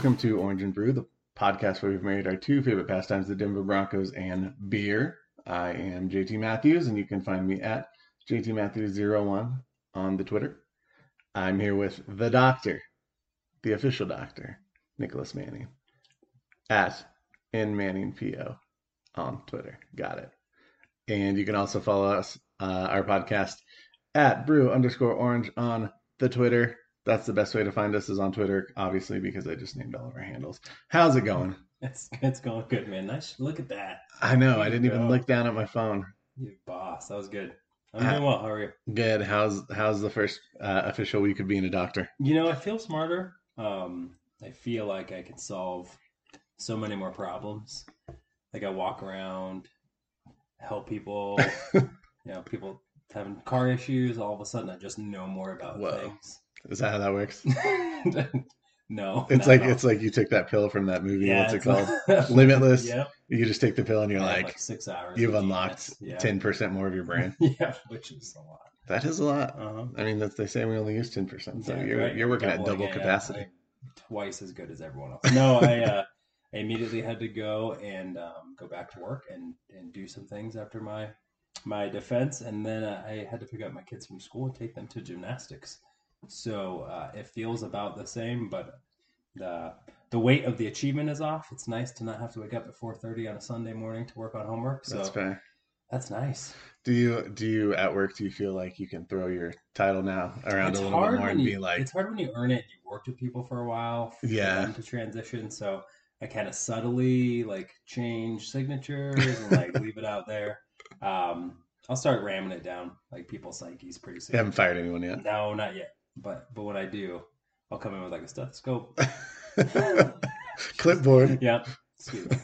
welcome to Orange and Brew, the podcast where we've married our two favorite pastimes, the Denver Broncos and beer. I am JT Matthews, and you can find me at JT Matthews01 on the Twitter. I'm here with the doctor, the official doctor, Nicholas Manning, at N Manning PO on Twitter. Got it. And you can also follow us, uh, our podcast, at Brew underscore Orange on the Twitter that's the best way to find us is on Twitter, obviously, because I just named all of our handles. How's it going? It's it's going good, man. Nice. Look at that. I know. I didn't even go. look down at my phone. You boss. That was good. I'm doing well. How are you? Good. How's how's the first uh, official week of being a doctor? You know, I feel smarter. Um, I feel like I can solve so many more problems. Like I walk around, help people. you know, people having car issues. All of a sudden, I just know more about Whoa. things. Is that how that works? no, It's like it's like you took that pill from that movie. yeah, What's it called? like- Limitless. Yep. You just take the pill and you're I have like, six hours. you've unlocked genius. Yeah. ten percent more of your brain. yeah, which is a lot. That is a lot. Uh-huh. I mean, that's they say we only use ten percent, so Yeah, you're right. you're working at double yeah. capacity. I'm twice as good as everyone else. No, I, uh, I immediately had to go and um, go back to work and, and do some things after my my defense, and then uh, I had to pick up my kids from school and take them to gymnastics. So uh, it feels about the same, but the the weight of the achievement is off. It's nice to not have to wake up at four thirty on a Sunday morning to work on homework. So That's fair. that's nice. Do you do you at work? Do you feel like you can throw your title now around it's a little bit more and you, be like, it's hard when you earn it. You worked with people for a while. For Yeah. to transition. So I kind of subtly like change signatures and like leave it out there. Um, I'll start ramming it down like people's psyches pretty you soon. haven't fired anyone yet? No, not yet. But but when I do, I'll come in with like a stethoscope. Clipboard. yeah. Excuse me.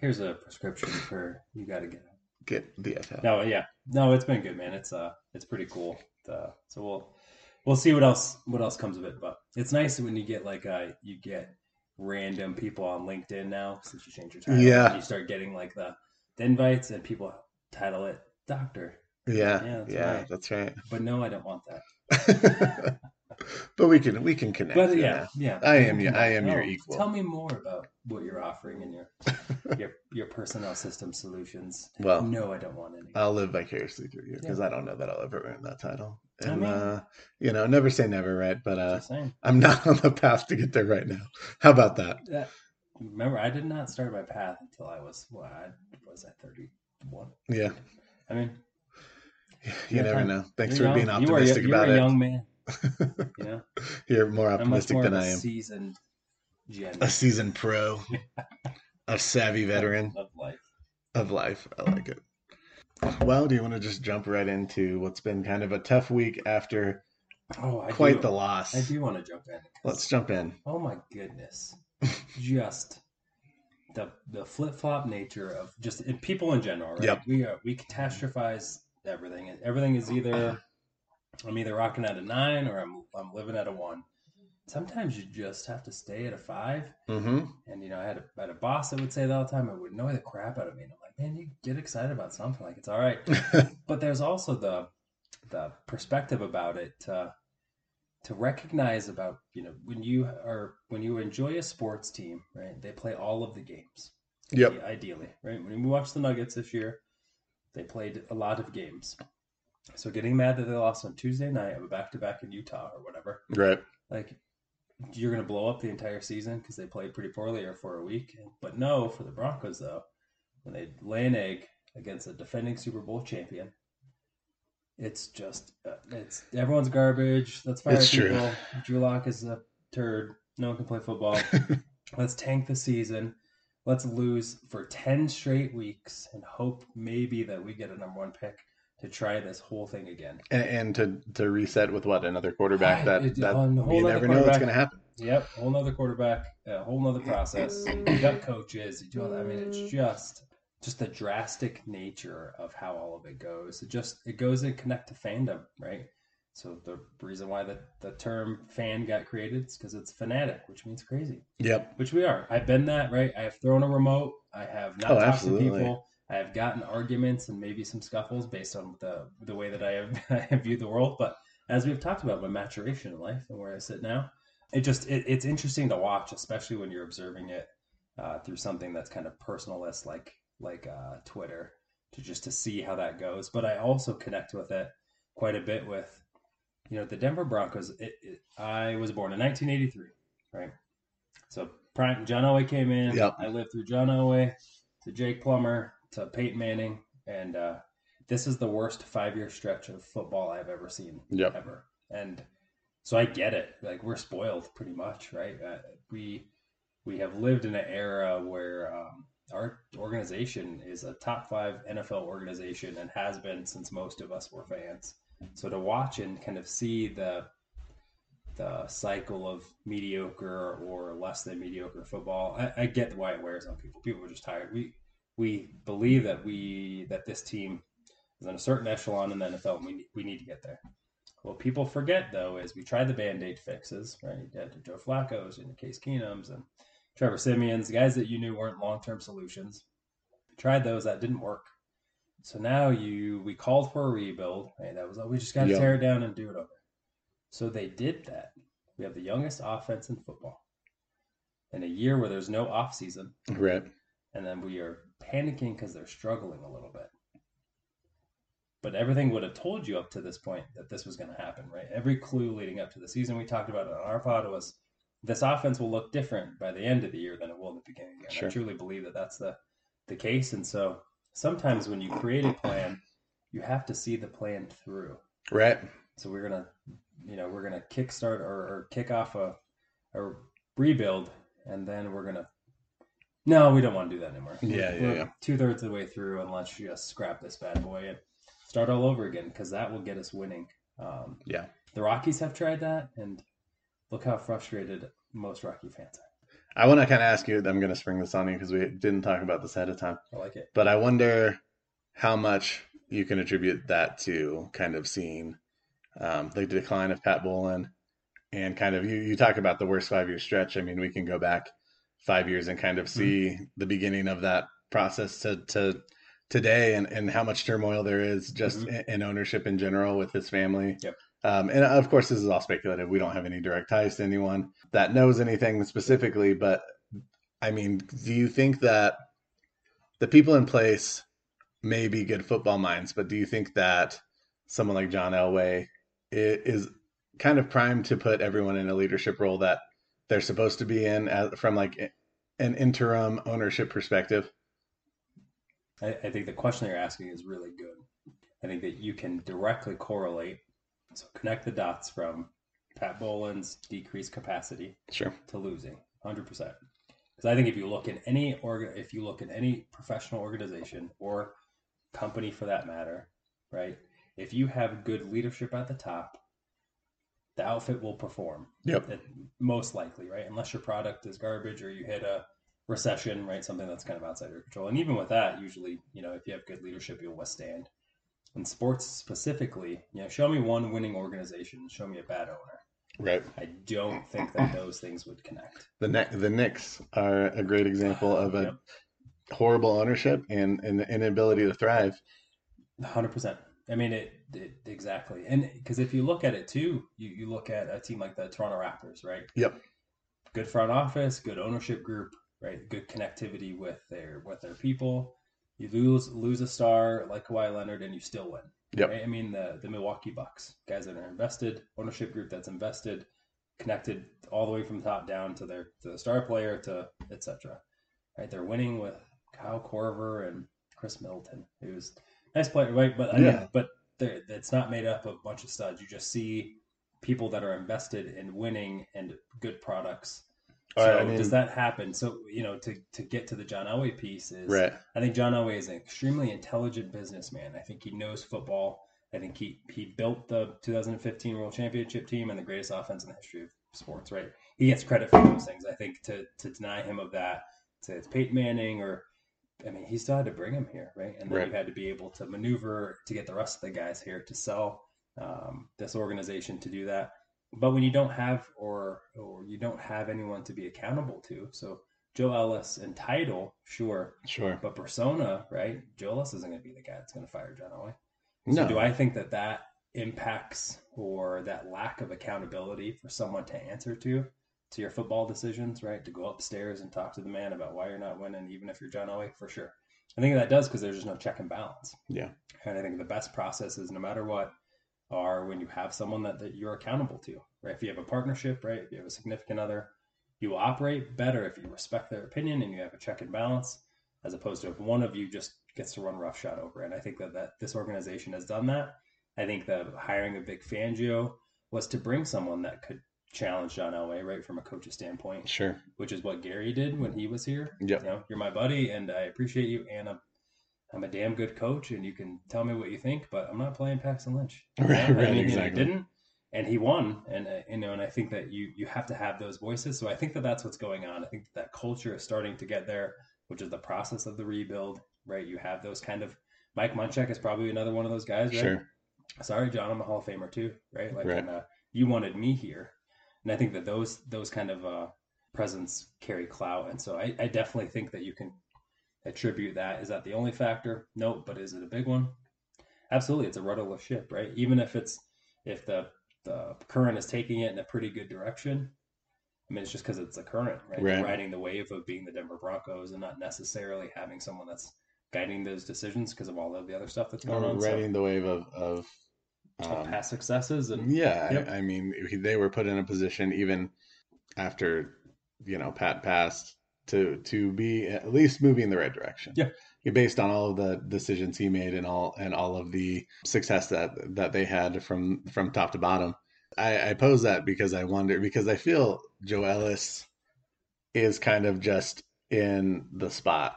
Here's a prescription for you. Got to get it. Get the F out. No, yeah, no, it's been good, man. It's uh, it's pretty cool. Uh, so we'll we'll see what else what else comes of it. But it's nice when you get like uh, you get random people on LinkedIn now since you changed your title. Yeah. you start getting like the, the invites and people title it doctor. Yeah, Yeah, yeah, that's that's, right. right. But no, I don't want that. but we can we can connect. But you yeah, yeah. I am your- I am your equal. Tell me more about what you're offering in your your your personnel system solutions. Well, no, I don't want any. I'll live vicariously through you because Yeah. I don't know that I'll ever earn that title. I And mean- uh, you know, never say never, right? But uh, I'm not on the path to get there right now. How about that? That, remember, I did not start my path until I was what I was at thirty one. Yeah, I mean, you Yeah, never know. Thanks you're for being young. You are- optimistic you're, about a it. young man. You know, You're more optimistic more than I a am. seasoned gen A seasoned pro, a savvy veteran of life. of life. I like it. Well, do you want to just jump right into what's been kind of a tough week after Oh, I quite do. the loss? I do want to jump in. Let's jump in. Oh my goodness, just the the flip flop nature of just people in general. Right? Yep. We are we catastrophize everything. Everything is either I'm either rocking at a nine or I'm I'm living at a one. Sometimes you just have to stay at a five. Mm-hmm. And you know, I had a, had a boss that would say that all the time. It would annoy the crap out of me. And I'm like, man, you get excited about something. Like it's all right. but there's also the the perspective about it to to recognize about you know when you are when you enjoy a sports team, right? They play all of the games. Yep. Ideally, right? When we watched the Nuggets this year, they played a lot of games. So getting mad that they lost on Tuesday night of a back to back in Utah or whatever, Right. like you're going to blow up the entire season because they played pretty poorly or for a week. But no, for the Broncos though, when they lay an egg against a defending Super Bowl champion, it's just uh, it's everyone's garbage. Let's fire It's true. people. Drew Lock is a turd. No one can play football. Let's tank the season. Let's lose for ten straight weeks and hope maybe that we get a number one pick to try this whole thing again. and, and to to reset with what another quarterback that it- that on a whole you never know what's going to happen. Yep, whole nother quarterback, a whole nother process. You got coaches, you do all that. I mean, it's just just the drastic nature of how all of it goes. It just it goes and connect to fandom, right? So the reason why the, the term fan got created is because it's fanatic, which means crazy, Yep. which we are. I've been that, right? I have thrown a remote. I have not Oh, talked absolutely. to people. I have gotten arguments and maybe some scuffles based on the the way that I have, I have viewed the world. But as we've talked about, my maturation in life and where I sit now, it just it, it's interesting to watch, especially when you're observing it uh, through something that's kind of personalist, like like uh, Twitter, to just to see how that goes. But I also connect with it quite a bit with, you know, the Denver Broncos. It, it, I was born in 1983, right? So prime John Elway came in. Yep. I lived through John Elway to Jake Plummer to Peyton Manning, and uh, this is the worst five year stretch of football I've ever seen Yep. ever. And so I get it. Like we're spoiled pretty much, right? Uh, we we have lived in an era where um, our organization is a top five NFL organization and has been since most of us were fans. So to watch and kind of see the the cycle of mediocre or less than mediocre football, I, I get why it wears on people. People are just tired. We we believe that we that this team is in a certain echelon in the NFL. And we we need to get there. What people forget though is we tried the band aid fixes, right? You had Joe Flacco's and Case Keenums and Trevor Siemian's, guys that you knew weren't long term solutions. We tried those, that didn't work. So now you we called for a rebuild. Hey, that was all. we just got to Yeah. tear it down and do it over. So they did that. We have the youngest offense in football. In a year where there's no off season, Right. and then we are panicking because they're struggling a little bit. But everything would have told you up to this point that this was going to happen, right? Every clue leading up to the season we talked about it on our pod was this offense will look different by the end of the year than it will in the beginning. And Sure. I truly believe that that's the the case. And so sometimes when you create a plan, you have to see the plan through. Right. So we're gonna, you know, we're gonna kickstart or, or kick off a, a rebuild, and then we're gonna. No, we don't want to do that anymore. Yeah, yeah, yeah. Two thirds of the way through, and let's just scrap this bad boy and start all over again because that will get us winning. Um, Yeah. the Rockies have tried that, and look how frustrated most Rocky fans are. I want to kind of ask you. I'm going to spring this on you because we didn't talk about this ahead of time. I like it. But I wonder how much you can attribute that to kind of seeing um, the decline of Pat Bowlen and kind of you, you talk about the worst five year stretch. I mean, we can go back five years and kind of see the beginning of that process to, to today and, and how much turmoil there is just Mhm. in, in ownership in general with his family. Yep. Um, and of course, this is all speculative. We don't have any direct ties to anyone that knows anything specifically. But I mean, do you think that the people in place may be good football minds, but do you think that someone like John Elway is kind of primed to put everyone in a leadership role that they're supposed to be in as, from like an interim ownership perspective? I, I think the question you're asking is really good. I think that you can directly correlate, so connect the dots from Pat Bowlen's decreased capacity Sure. to losing, hundred percent. Because I think if you look in any org, if you look in any professional organization or company for that matter, right? If you have good leadership at the top, the outfit will perform. Yep. It, most likely, right? Unless your product is garbage or you hit a recession, right? Something that's kind of outside your control. And even with that, usually, you know, if you have good leadership, you'll withstand. In sports specifically, you know, show me one winning organization, show me a bad owner. Right. I don't think that those things would connect. The ne- the Knicks are a great example of a Yep. horrible ownership and an inability to thrive. Hundred percent. I mean, it, it exactly, and because if you look at it too, you, you look at a team like the Toronto Raptors, right? Yep. Good front office, good ownership group, right? Good connectivity with their with their people. You lose lose a star like Kawhi Leonard, and you still win. Yep. Right? I mean, the the Milwaukee Bucks guys that are invested, ownership group that's invested, connected all the way from the top down to their to the star player to etc. Right? They're winning with Kyle Korver and Khris Middleton, who's nice player, right? But Yeah. yeah. but it's not made up of a bunch of studs. You just see people that are invested in winning and good products. So I mean, does that happen? So you know, to to get to the John Elway piece is, right. I think John Elway is an extremely intelligent businessman. I think he knows football. I think he he built the 2015 World Championship team and the greatest offense in the history of sports. Right, he gets credit for those things. I think to to deny him of that, say it's Peyton Manning or I mean, he still had to bring him here, right? And then right. you had to be able to maneuver to get the rest of the guys here to sell um, this organization to do that. But when you don't have or or you don't have anyone to be accountable to, so Joe Ellis and title, sure, sure, but persona, right? Joe Ellis isn't going to be the guy that's going to fire John Elway. So no. do I think that that impacts or that lack of accountability for someone to answer to to your football decisions, right? To go upstairs and talk to the man about why you're not winning, even if you're John Elway, for sure. I think that does because there's just no check and balance. Yeah. And I think the best process is no matter what, are when you have someone that, that you're accountable to, right? If you have a partnership, right? If you have a significant other, you will operate better if you respect their opinion and you have a check and balance, as opposed to if one of you just gets to run roughshod over. And I think that, that this organization has done that. I think the hiring of Vic Fangio was to bring someone that could challenge John Elway, right, from a coach's standpoint. Sure. Which is what Gary did when he was here. Yeah. You know, you're my buddy, and I appreciate you, and I'm, I'm a damn good coach, and you can tell me what you think, but I'm not playing Paxton Lynch. Right. right I mean, exactly. Know, didn't, and he won, and uh, you know, and I think that you you have to have those voices. So I think that that's what's going on. I think that, that culture is starting to get there, which is the process of the rebuild. Right. You have those kind of. Mike Munchak is probably another one of those guys. Right? Sure. Sorry, John, I'm a Hall of Famer too. Right. Like, right. And, uh, you wanted me here and I think that those those kind of uh, presents carry clout, and so I, I definitely think that you can attribute that. Is that the only factor? No, but is it a big one? Absolutely, it's a rudderless ship, right? Even if it's if the the current is taking it in a pretty good direction. I mean, it's just because it's a current, right? right. Riding the wave of being the Denver Broncos and not necessarily having someone that's guiding those decisions because of all of the other stuff that's going or on. Riding so, the wave of, of um, past successes and yeah yep. I, I, mean they were put in a position even after you know pat passed to to be at least moving in the right direction yeah based on all of the decisions he made and all and all of the success that that they had from from top to bottom i i pose that because i wonder because i feel joe ellis is kind of just in the spot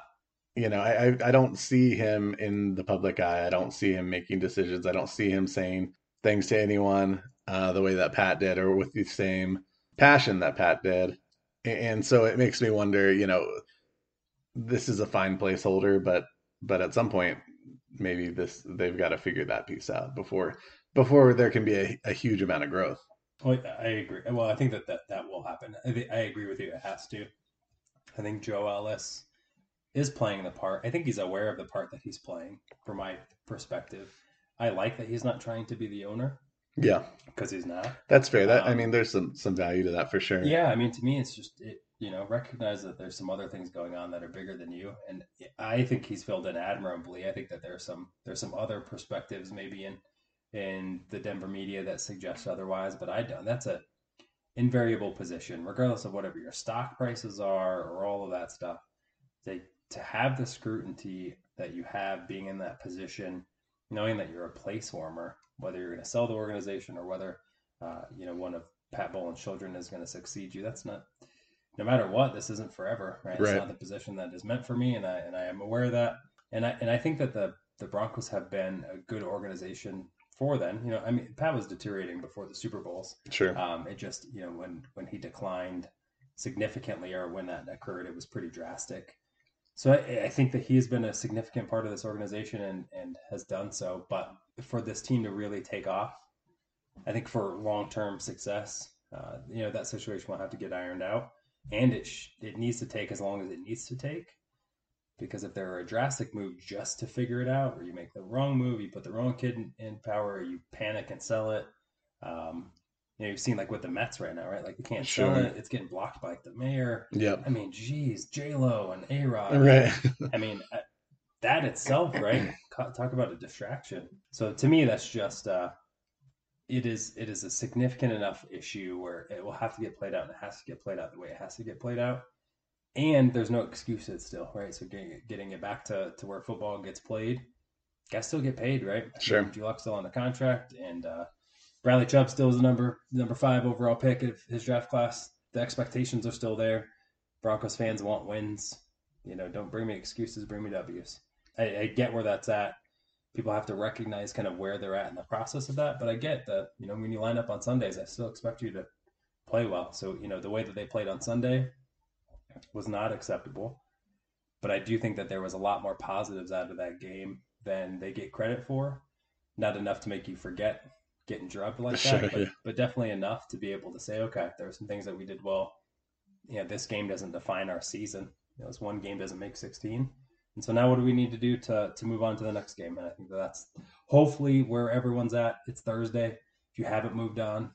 you know, I, I don't see him in the public eye. I don't see him making decisions. I don't see him saying things to anyone uh, the way that Pat did, or with the same passion that Pat did. And so it makes me wonder. You know, this is a fine placeholder, but but at some point, maybe this they've got to figure that piece out before before there can be a, a huge amount of growth. I agree. Well, I think that that, that will happen. I, I agree with you. It has to. I think Joe Ellis is playing the part. I think he's aware of the part that he's playing, from my perspective. I like that he's not trying to be the owner. Yeah, because he's not. That's fair. That um, I mean, there's some some value to that for sure. Yeah, I mean, to me, it's just it. You know, recognize that there's some other things going on that are bigger than you, and I think he's filled in admirably. I think that there's some there's some other perspectives maybe in in the Denver media that suggest otherwise, but I don't. That's a invariable position, regardless of whatever your stock prices are or all of that stuff. They to have the scrutiny that you have being in that position, knowing that you're a place warmer, whether you're going to sell the organization or whether uh, you know one of Pat Bowlen's children is going to succeed you. That's not no matter what. This isn't forever, right? right? It's not the position that is meant for me, and I and I am aware of that. And I and I think that the the Broncos have been a good organization for them. You know, I mean, Pat was deteriorating before the Super Bowls. Sure. Um, it just you know when when he declined significantly or when that occurred, it was pretty drastic. So I, I, think that he has been a significant part of this organization and, and has done so. But for this team to really take off, I think for long term success, uh, you know that situation will have to get ironed out, and it sh- it needs to take as long as it needs to take. Because if there are a drastic move just to figure it out, or you make the wrong move, you put the wrong kid in, in power, you panic and sell it, um, you know, you've seen like with the Mets right now, right? Like they can't sure. sell it; it's getting blocked by like the mayor. Yeah. I mean, geez, J Lo and A Rod. Right. I mean, uh, that itself, right? Talk about a distraction. So to me, that's just uh, it is it is a significant enough issue where it will have to get played out, and it has to get played out the way it has to get played out. And there's no excuses still, right? So getting getting it back to to where football gets played guys still get paid, right? Sure. Drew Lock's still on the contract, and uh, Bradley Chubb still is the number number five overall pick of his draft class. The expectations are still there. Broncos fans want wins. You know, don't bring me excuses, bring me W's. I, I get where that's at. People have to recognize kind of where they're at in the process of that. But I get that, you know, when you line up on Sundays, I still expect you to play well. So, you know, the way that they played on Sunday was not acceptable. But I do think that there was a lot more positives out of that game than they get credit for. Not enough to make you forget getting drubbed like Sure, that, but, yeah. but definitely enough to be able to say, okay, there are some things that we did well. Yeah, this game doesn't define our season. You know, this one game doesn't make 16. And so now what do we need to do to, to move on to the next game? And I think that's hopefully where everyone's at. It's Thursday. If you haven't moved on,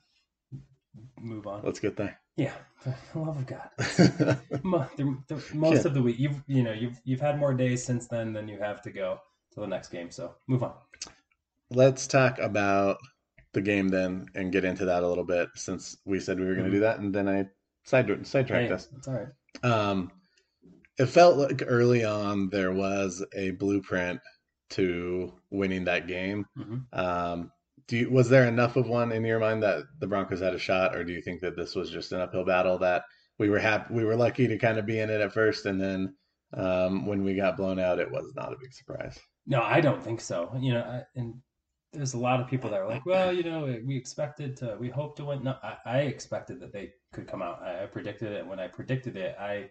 move on. Let's get there. Yeah, for the love of God. Mo- the, the, most Yeah. of the week, you've you know you've you've had more days since then than you have to go to the next game. So move on. Let's talk about the game then and get into that a little bit since we said we were going to do that and then I side sidetracked us. it's all right. Um, it felt like early on there was a blueprint to winning that game. Mhm. Um, do you, was there enough of one in your mind that the Broncos had a shot, or do you think that this was just an uphill battle that we were happy, we were lucky to kind of be in it at first, and then um, when we got blown out, it was not a big surprise. No, I don't think so. You know, I, and there's a lot of people that are like, well, you know, we expected to, we hoped to win. No, I, I expected that they could come out. I, I predicted it. When I predicted it, I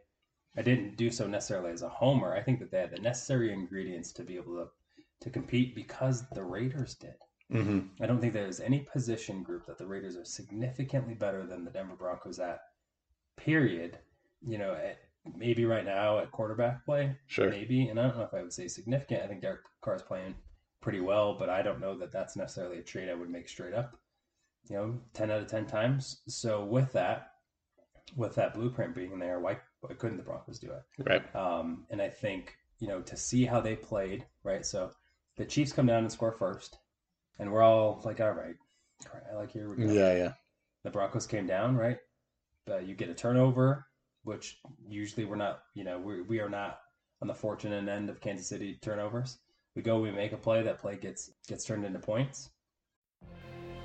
I didn't do so necessarily as a homer. I think that they had the necessary ingredients to be able to to compete because the Raiders did. Mm-hmm. I don't think there's any position group that the Raiders are significantly better than the Denver Broncos at. Period. You know, at, maybe right now at quarterback play, Sure. maybe, and I don't know if I would say significant. I think Derek Carr's playing pretty well, but I don't know that that's necessarily a trade I would make straight up. You know, ten out of ten times. So with that, with that blueprint being there, why why couldn't the Broncos do it? Right. Um, and I think, you know, to see how they played, right? So the Chiefs come down and score first, and we're all like, all right, like here we go. Yeah. Yeah. The Broncos came down, right? Uh, you get a turnover, which usually we're not, you know, we, we are not on the fortunate end of Kansas City turnovers. We go, we make a play, that play gets gets turned into points.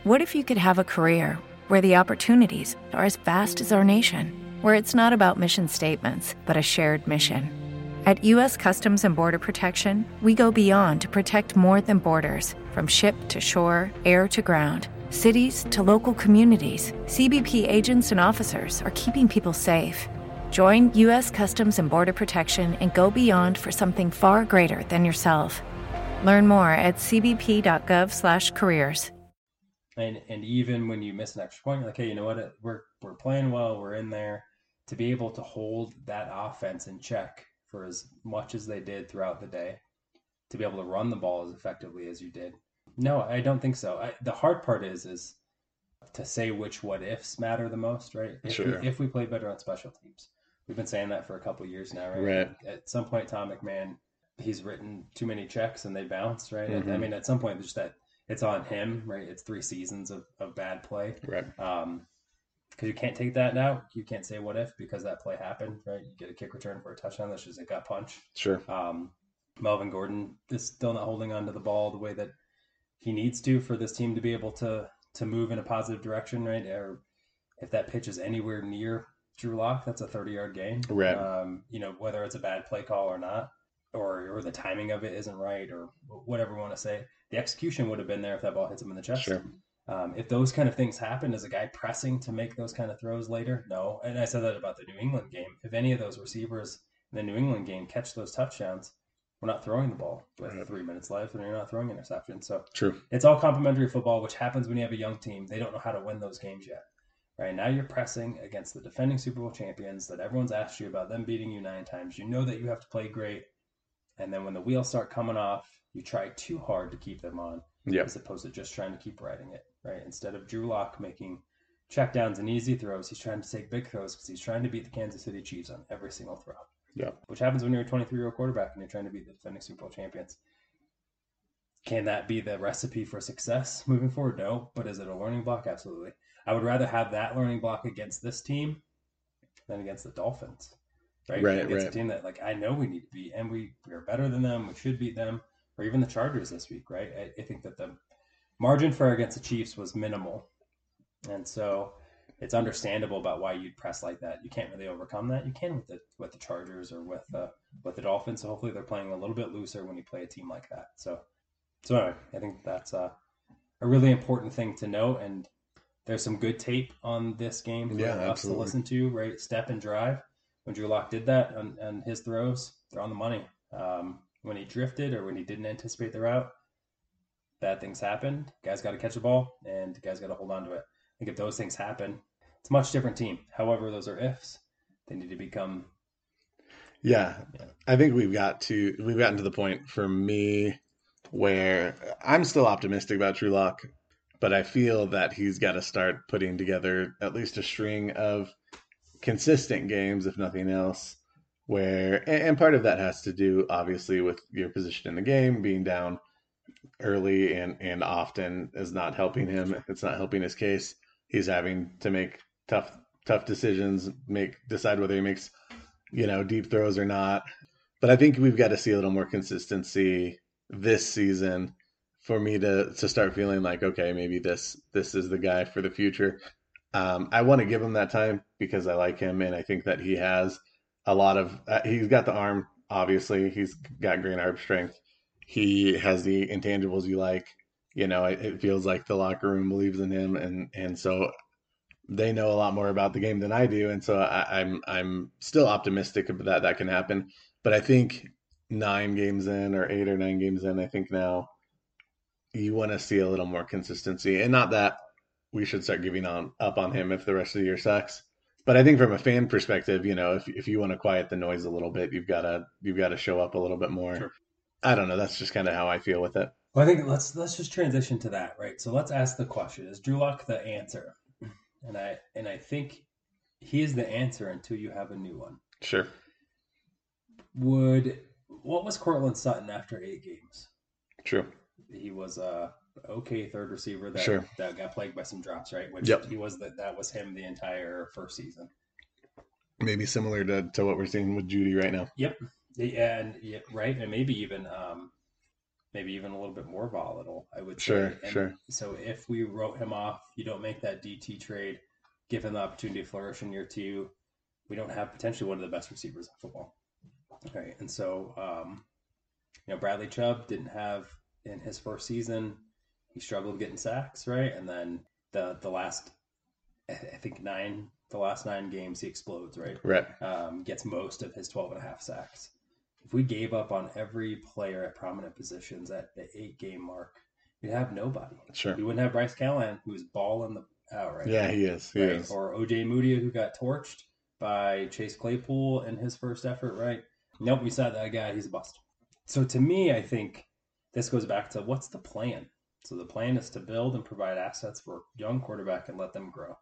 What if you could have a career where the opportunities are as vast as our nation, where it's not about mission statements, but a shared mission? At U.S. Customs and Border Protection, we go beyond to protect more than borders from ship to shore, air to ground. Cities to local communities, CBP agents and officers are keeping people safe. Join U.S. Customs and Border Protection and go beyond for something far greater than yourself. Learn more at cbp.gov/careers. And and even when you miss an extra point, you're like, hey, you know what? We're we're playing well. We're in there to be able to hold that offense in check for as much as they did throughout the day, to be able to run the ball as effectively as you did. No, I don't think so. I, the hard part is is to say which what ifs matter the most, right? If, Sure. we, if we play better on special teams, we've been saying that for a couple of years now, right? Right. At some point, Tom McMahon, he's written too many checks and they bounce, right? And I mean, at some point, there's that it's on him, right? It's three seasons of, of bad play. Right. Um, because you can't take that now. You can't say what if because that play happened, right? You get a kick return for a touchdown. That's just a gut punch. Sure. Um, Melvin Gordon is still not holding on to the ball the way that he needs to for this team to be able to to move in a positive direction, right? Or if that pitch is anywhere near Drew Lock, that's a 30 yard gain. Right. Um, you know, whether it's a bad play call or not, or or the timing of it isn't right, or whatever we want to say. The execution would have been there if that ball hits him in the chest. Sure. Um, if those kind of things happen, is a guy pressing to make those kind of throws later? No. And I said that about the New England game. If any of those receivers in the New England game catch those touchdowns, we're not throwing the ball with Right. three minutes left, and you're not throwing interceptions. So True. it's all complementary football, which happens when you have a young team. They don't know how to win those games yet. Right now, you're pressing against the defending Super Bowl champions that everyone's asked you about them beating you nine times. You know that you have to play great, and then when the wheels start coming off, you try too hard to keep them on Yeah. as opposed to just trying to keep riding it, right? Instead of Drew Lock making checkdowns and easy throws, he's trying to take big throws because he's trying to beat the Kansas City Chiefs on every single throw. Yeah. Which happens when you're a 23 year old quarterback and you're trying to beat the defending Super Bowl champions. Can that be the recipe for success moving forward? No. But is it a learning block? Absolutely. I would rather have that learning block against this team than against the Dolphins. Right? Right, Against right. a team that like I know we need to beat and we, we are better than them. We should beat them or even the Chargers this week, right? I, I think that the margin for against the Chiefs was minimal, and so it's understandable about why you'd press like that. You can't really overcome that. You can with the with the Chargers or with the with the Dolphins. So hopefully they're playing a little bit looser when you play a team like that. So so anyway, I think that's a, a really important thing to note. And there's some good tape on this game for Yeah, us absolutely. to listen to. Right, step and drive. When Drew Lock did that on, on his throws, they're on the money. Um, when he drifted or when he didn't anticipate the route, bad things happened. Guys got to catch the ball, and guys got to hold on to it. I think if those things happen, it's a much different team. However, those are ifs. They need to become Yeah, Yeah. I think we've got to we've gotten to the point for me where I'm still optimistic about Drew Lock, but I feel that he's got to start putting together at least a string of consistent games, if nothing else. Where and part of that has to do obviously with your position in the game, being down early and and often is not helping him. It's not helping his case. He's having to make tough tough decisions, make decide whether he makes you know deep throws or not. But I think we've got to see a little more consistency this season for me to to start feeling like okay, maybe this this is the guy for the future. Um, I want to give him that time because I like him and I think that he has a lot of uh, he's got the arm obviously. He's got great arm strength. He has the intangibles you like. You know it, it feels like the locker room believes in him and and so they know a lot more about the game than I do and so I, I'm I'm still optimistic that that can happen. But I think nine games in or eight or nine games in I think now you want to see a little more consistency and not that we should start giving on up on him if the rest of the year sucks but I think from a fan perspective, you know, if if you want to quiet the noise a little bit, you've got to you've got to show up a little bit more. Sure. I don't know. That's just kind of how I feel with it. Well, I think let's let's just transition to that, right? So let's ask the question: Is Drew Lock the answer? And I and I think he is the answer until you have a new one. Sure. Would what was Courtland Sutton after eight games? True. He was a okay third receiver that Sure. that got plagued by some drops, right? Which Yep. he was that that was him the entire first season. Maybe similar to, to what we're seeing with Jeudy right now. Yep. And yeah, right, and maybe even um, maybe even a little bit more volatile. I would Sure, say. And sure. So if we wrote him off, you don't make that DT trade, give him the opportunity to flourish in year two. We don't have potentially one of the best receivers in football. Okay, and so um, you know Bradley Chubb didn't have in his first season. He struggled getting sacks, right? And then the the last, I think nine, the last nine games he explodes, right? Right. um, gets most of his 12 and a half sacks. If we gave up on every player at prominent positions at the eight game mark, we'd have nobody. Sure. We wouldn't have Bryce Callahan, who's balling the out right Yeah, now, he is. He right? is. Or Ojemudia, who got torched by Chase Claypool in his first effort, right? Nope, we saw that guy. He's a bust. So to me, I think this goes back to what's the plan? So the plan is to build and provide assets for young quarterback and let them grow.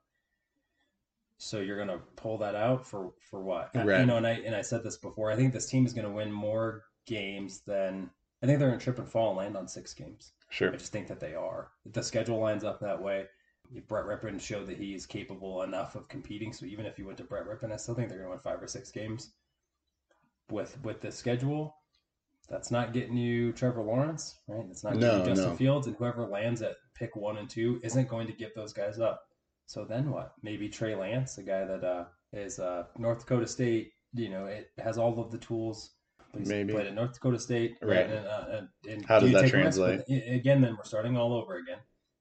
So you're gonna pull that out for for what? Right. You know, and I and I said this before. I think this team is gonna win more games than I think they're gonna trip and fall and land on six games. Sure. I just think that they are. The schedule lines up that way. Brett Rypien showed that he's capable enough of competing. So even if you went to Brett Rypien, I still think they're going to win five or six games. With with the schedule, that's not getting you Trevor Lawrence, right? It's not getting No, you Justin no. Fields, and whoever lands at pick one and two isn't going to give those guys up. So then what? Maybe Trey Lance, a guy that uh, is uh, North Dakota State. You know, it has all of the tools. he's Maybe. played at North Dakota State, Right. And, uh, and, How does that translate? Again, then we're starting all over again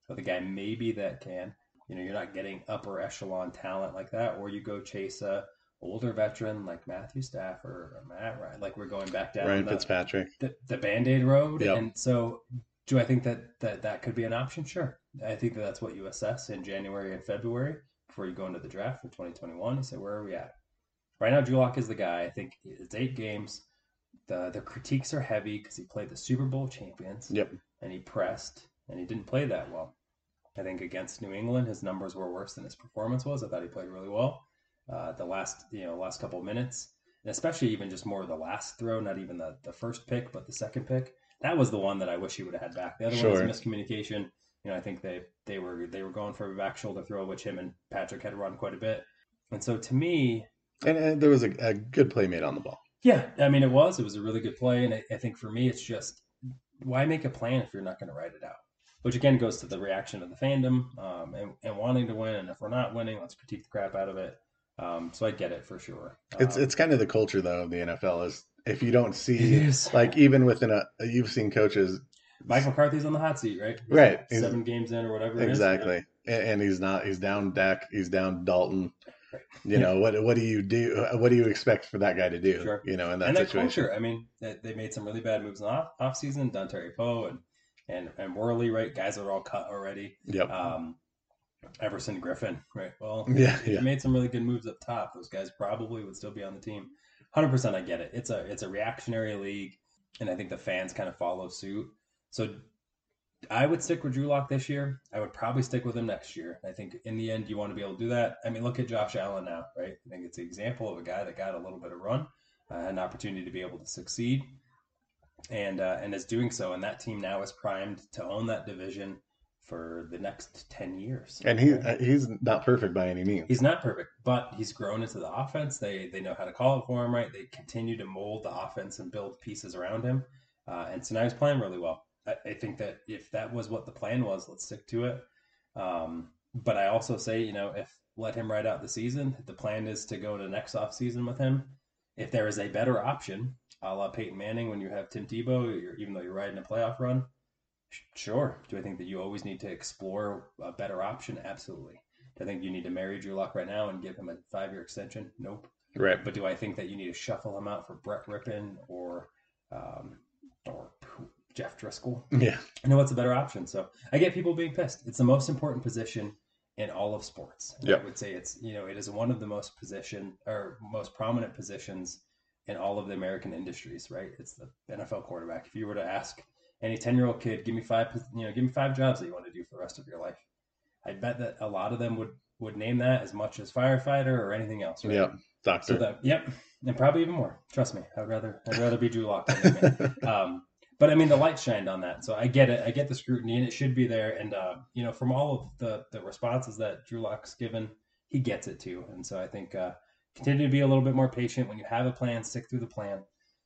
with a guy maybe that can. You know, you're not getting upper echelon talent like that, or you go chase a older veteran like Matthew Stafford or Matt Ryan. Like we're going back down Ryan the, Fitzpatrick. the, the Band Aid road. Yep. And so, do I think that, that that could be an option? Sure. I think that that's what you assess in January and February before you go into the draft for 2021. You say, where are we at? Right now, Drew Lock is the guy. I think it's eight games. The the critiques are heavy because he played the Super Bowl champions Yep. and he pressed and he didn't play that well. I think against New England, his numbers were worse than his performance was. I thought he played really well. Uh, the last, you know, last couple of minutes, and especially even just more of the last throw, not even the, the first pick, but the second pick. That was the one that I wish he would have had back. The other one was a miscommunication. You know, I think they they were they were going for a back shoulder throw, which him and Patrick had run quite a bit. And so to me, And, and there was a, a good play made on the ball. yeah, I mean, it was. It was a really good play, and I, I think for me, it's just why make a plan if you're not going to write it out? Which again goes to the reaction of the fandom um, and, and wanting to win. And if we're not winning, let's critique the crap out of it. Um, so I get it for sure. It's Um, it's kind of the culture though of the NFL is if you don't see like even within a you've seen coaches Mike McCarthy's on the hot seat, right? Right. He's- Seven games in or whatever. exactly and, and he's not he's down Dak he's down Dalton. Right. You know what what do you do? What do you expect for that guy to do? Sure. You know in that and that situation. culture. I mean, they, they made some really bad moves in the off, off season. Dontari Poe and and and Worley, right? Guys that are all cut already. Yep. Um, Everson Griffen, right? Well, Yeah, yeah. made some really good moves up top. Those guys probably would still be on the team. Hundred percent, I get it. It's a it's a reactionary league, and I think the fans kind of follow suit. So I would stick with Drew Lock this year. I would probably stick with him next year. I think in the end, you want to be able to do that. I mean, look at Josh Allen now, right? I think it's an example of a guy that got a little bit of run, uh, an opportunity to be able to succeed, and uh, and is doing so. And that team now is primed to own that division for the next ten years. And he he's not perfect by any means. He's not perfect, but he's grown into the offense. They they know how to call it for him, right? They continue to mold the offense and build pieces around him. Uh, and so now he's playing really well. I, I think that if that was what the plan was, let's stick to it. Um, but I also say, you know, if let him ride out the season, the plan is to go to next off season with him. If there is a better option, a la Peyton Manning, when you have Tim Tebow, you're, even though you're riding a playoff run, sure. Do I think that you always need to explore a better option? Absolutely. Do I think you need to marry Drew Lock right now and give him a five year extension? Nope. Right. But do I think that you need to shuffle him out for Brett Rypien or um, or Jeff Driskel? Yeah. I know what's a better option. So I get people being pissed. It's the most important position in all of sports. Yeah. I would say it's you know it is one of the most position or most prominent positions in all of the American industries. Right? It's the NFL quarterback. If you were to ask any ten year old kid, give me five you know give me five jobs that you want to do for the rest of your life, I bet that a lot of them would would name that as much as firefighter or anything else. Right? Yep. Doctor. So that, yep, and probably even more. Trust me, I'd rather I'd rather be Drew Lock um, but I mean, the light shined on that, so I get it. I get the scrutiny, and it should be there. And uh, you know, from all of the the responses that Drew Lock's given, he gets it too. And so I think uh, continue to be a little bit more patient when you have a plan. Stick through the plan.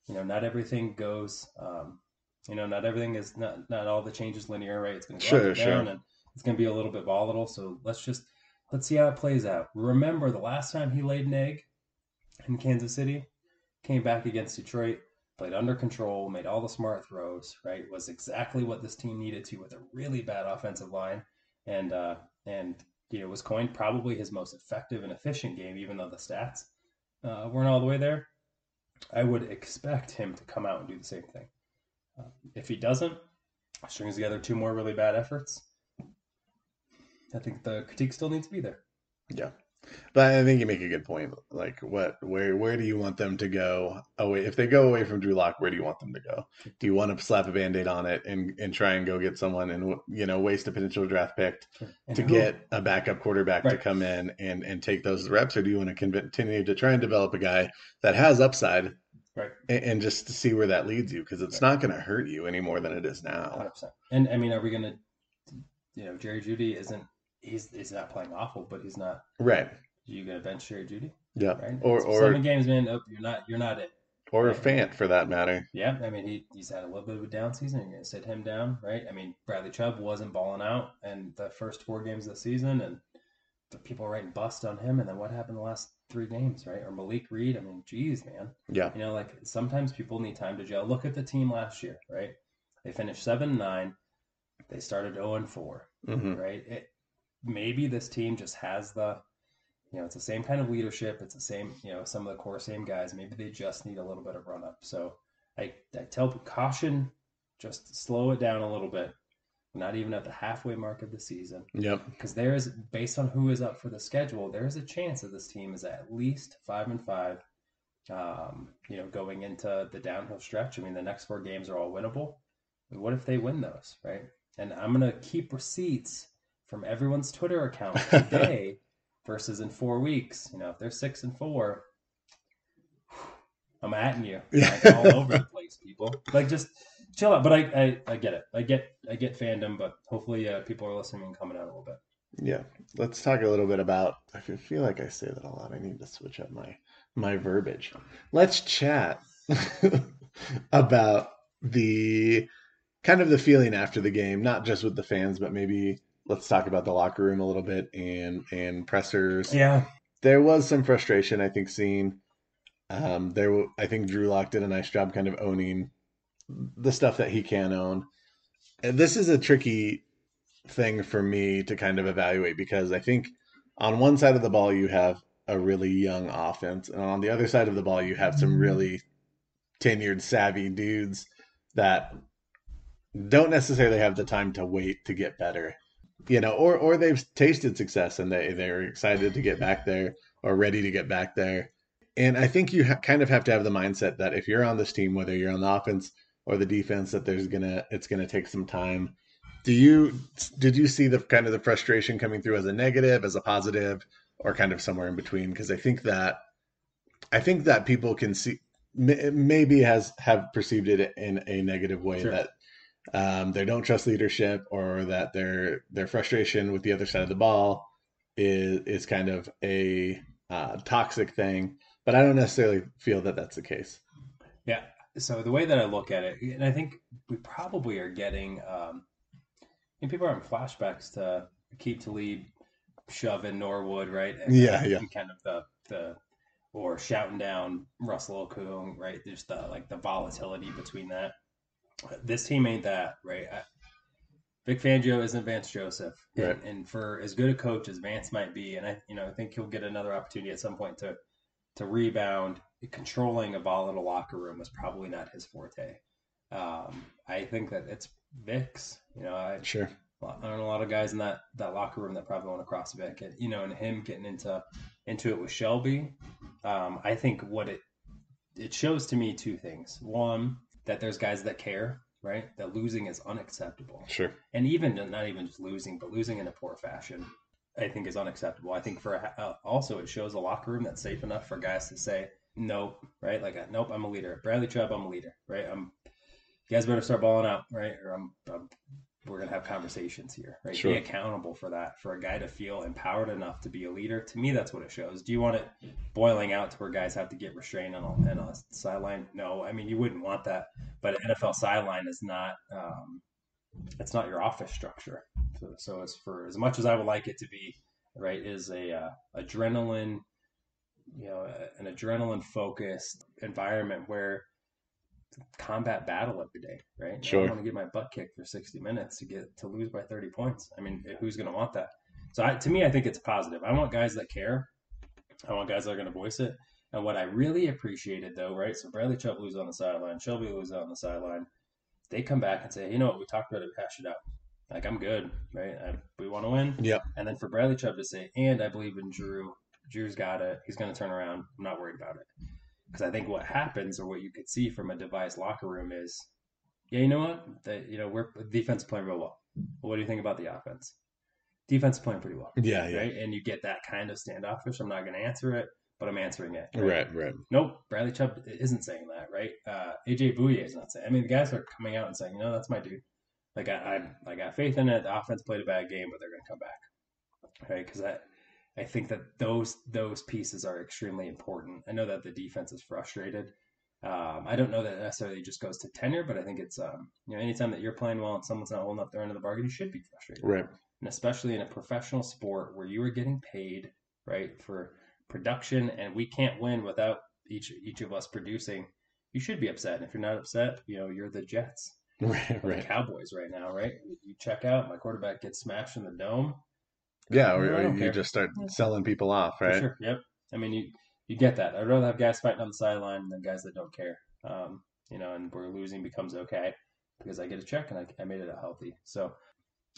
You know, not everything goes. Um, you know, not everything is not not all the changes linear, right? It's going to go Sure, up and sure. down, and it's going to be a little bit volatile. So let's just let's see how it plays out. Remember the last time he laid an egg in Kansas City, came back against Detroit, played under control, made all the smart throws, right? Was exactly what this team needed to with a really bad offensive line. And uh and you know, was coined probably his most effective and efficient game, even though the stats uh, weren't all the way there. I would expect him to come out and do the same thing. If he doesn't, strings together two more really bad efforts. I think the critique still needs to be there. Yeah. But I think you make a good point. Like, what, where, where do you want them to go away? If they go away from Drew Lock, where do you want them to go? Do you want to slap a band-aid on it and, and try and go get someone and you know waste a potential draft pick And to who- get a backup quarterback to come in and and take those reps, or do you want to continue to try and develop a guy that has upside right. and, and just to see where that leads you? Because it's not going to hurt you any more than it is now. Hundred percent. And I mean, are we gonna? You know, Jerry Jeudy isn't. He's he's not playing awful, but he's not. Right. You gonna bench Jerry Jeudy, Yeah. right? Or It's or seven games, man. Nope, you're not. You're not it. or a Right. Fant for that matter. Yeah, I mean, he he's had a little bit of a down season. You're gonna sit him down, right? I mean, Bradley Chubb wasn't balling out, in the first four games of the season, and the people are writing bust on him. And then what happened the last three games, right? Or Malik Reed. I mean, geez, man. Yeah. You know, like sometimes people need time to gel. Look at the team last year, right? They finished seven nine. They started zero and four. hmm right? It, maybe this team just has the, you know, it's the same kind of leadership. It's the same, you know, some of the core same guys. Maybe they just need a little bit of run up. So I, I tell caution, just slow it down a little bit. Not even at the halfway mark of the season Yep. because there is, based on who is up for the schedule, there is a chance that this team is at least five and five. Um, you know, going into the downhill stretch. I mean, the next four games are all winnable. What if they win those, right? And I'm gonna keep receipts from everyone's Twitter account today versus in four weeks. You know, if they're six and four, I'm atting you like, all over the place, people. Like just chill out. But I, I, I get it. I get, I get fandom. But hopefully, uh, people are listening and coming out a little bit. Yeah. Let's talk a little bit about. I feel- like I say that a lot. I need to switch up my my verbiage. Let's chat about the kind of the feeling after the game, not just with the fans, but maybe let's talk about the locker room a little bit and and pressers. Yeah, there was some frustration I think seeing. Um, there, I think Drew Lock did a nice job kind of owning the stuff that he can own. And this is a tricky thing for me to kind of evaluate because I think on one side of the ball you have a really young offense, and on the other side of the ball you have some really tenured, savvy dudes that don't necessarily have the time to wait to get better you know or or they've tasted success and they they're excited to get back there or ready to get back there and i think you ha- kind of have to have the mindset that if you're on this team whether you're on the offense or the defense that there's gonna it's gonna take some time. Do you did you see the kind of the frustration coming through as a negative as a positive or kind of somewhere in between? Because i think that i think that people can see maybe has have perceived it in a negative way sure. that um, they don't trust leadership or that their their frustration with the other side of the ball is is kind of a uh, toxic thing. But i don't necessarily feel that that's the case. Yeah so the way that i look at it and i think we probably are getting um, and people are having flashbacks to Aqib Talib shoving Norwood, right? And, yeah, yeah. Kind of the the or shouting down Russell Okung, right? There's the like the volatility between that. This team ain't that, right? I, Vic Fangio isn't Vance Joseph, and, right. and, for as good a coach as Vance might be, and I, you know, I think he'll get another opportunity at some point to to rebound. Controlling a volatile locker room was probably not his forte. Um, I think that it's Vic's. You know, I sure. I know a lot of guys in that that locker room that probably want to cross Vic, and you know, and him getting into into it with Shelby. Um, I think what it it shows to me two things. One, that there's guys that care, right? That losing is unacceptable. Sure. And even not even just losing, but losing in a poor fashion, I think is unacceptable. I think for uh, also it shows a locker room that's safe enough for guys to say nope, right? Like nope, I'm a leader. Bradley Chubb, I'm a leader, right? I'm you guys better start balling out, right? Or I'm, I'm we're gonna have conversations here, right? Sure. Be accountable for that. For a guy to feel empowered enough to be a leader, to me, that's what it shows. Do you want it boiling out to where guys have to get restrained on a, on a sideline? No, I mean you wouldn't want that. But NFL sideline is not, um, it's not your office structure. So, so as for as much as I would like it to be, right, is a uh, adrenaline, you know, an adrenaline focused environment where combat battle every day, right? Sure. I want to get my butt kicked for 60 minutes to get to lose by 30 points. I mean, eh, who's going to want that? So I, to me, I think it's positive. I want guys that care. I want guys that are going to voice it. And what I really appreciated, though, right? So Bradley Chubb loses on the sideline, Shelby loses on the sideline. They come back and say, you know what, we talked about it, hash it out. Like I'm good, right? I, we want to win. Yeah. And then for Bradley Chubb to say, and I believe in Drew. Drew's got it. He's going to turn around. I'm not worried about it. Because I think what happens, or what you could see from a device locker room, is, yeah, you know what? That you know we're defense playing real well. What do you think about the offense? Defense playing pretty well. Yeah, yeah. Right, and you get that kind of standoffish. I'm not going to answer it, but I'm answering it. Right, right. right. Nope, Bradley Chubb isn't saying that, right? Uh, AJ Bouye is not saying. I mean, the guys are coming out and saying, you know, that's my dude. Like I, I, I got faith in it. The offense played a bad game, but they're going to come back, right? Because that I think that those those pieces are extremely important. I know that the defense is frustrated. Um, I don't know that necessarily just goes to tenure, but I think it's um, you know anytime that you're playing well and someone's not holding up their end of the bargain, you should be frustrated, right? And especially in a professional sport where you are getting paid right for production, and we can't win without each each of us producing. You should be upset, and if you're not upset, you know you're the Jets, right? right. The Cowboys right now, right? You check out, my quarterback gets smashed in the dome yeah, or, or you care. just start selling people off, right? Sure. Yep. I mean, you you get that. I'd rather have guys fighting on the sideline than guys that don't care. Um, you know, and where losing becomes okay because I get a check and I, I made it healthy. So,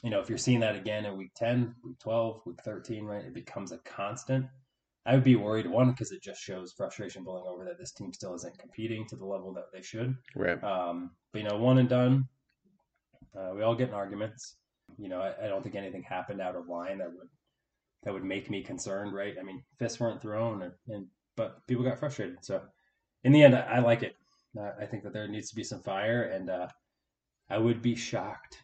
you know, if you're seeing that again in week 10, week 12, week 13, right, it becomes a constant. I would be worried, one, because it just shows frustration blowing over that this team still isn't competing to the level that they should. Right. Um, but, you know, one and done, uh, we all get in arguments you know, I, I, don't think anything happened out of line that would that would make me concerned, right? I mean, fists weren't thrown, and, and but people got frustrated. So in the end, I, I like it. Uh, I think that there needs to be some fire, and uh, I would be shocked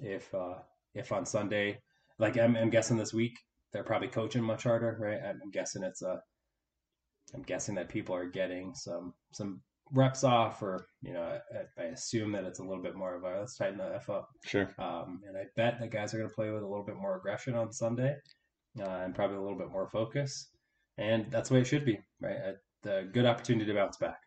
if uh, if on Sunday, like I'm, I'm, guessing this week, they're probably coaching much harder, right? I'm, I'm guessing it's a, I'm guessing that people are getting some some reps off, or you know, I, I, assume that it's a little bit more of a let's tighten the f up. Sure. Um, and I bet that guys are going to play with a little bit more aggression on Sunday, uh, and probably a little bit more focus, and that's the way it should be, right? A, a good opportunity to bounce back.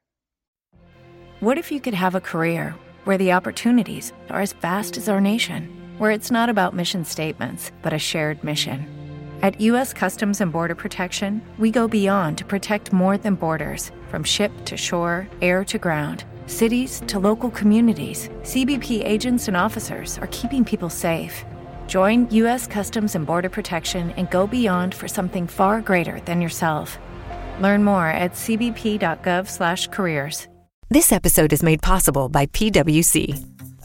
What if you could have a career where the opportunities are as vast as our nation, where it's not about mission statements, but a shared mission? At U.S. Customs and Border Protection, we go beyond to protect more than borders from ship to shore, air to ground, cities to local communities. CBP agents and officers are keeping people safe. Join U.S. Customs and Border Protection and go beyond for something far greater than yourself. Learn more at cbp.gov/careers. This episode is made possible by PwC.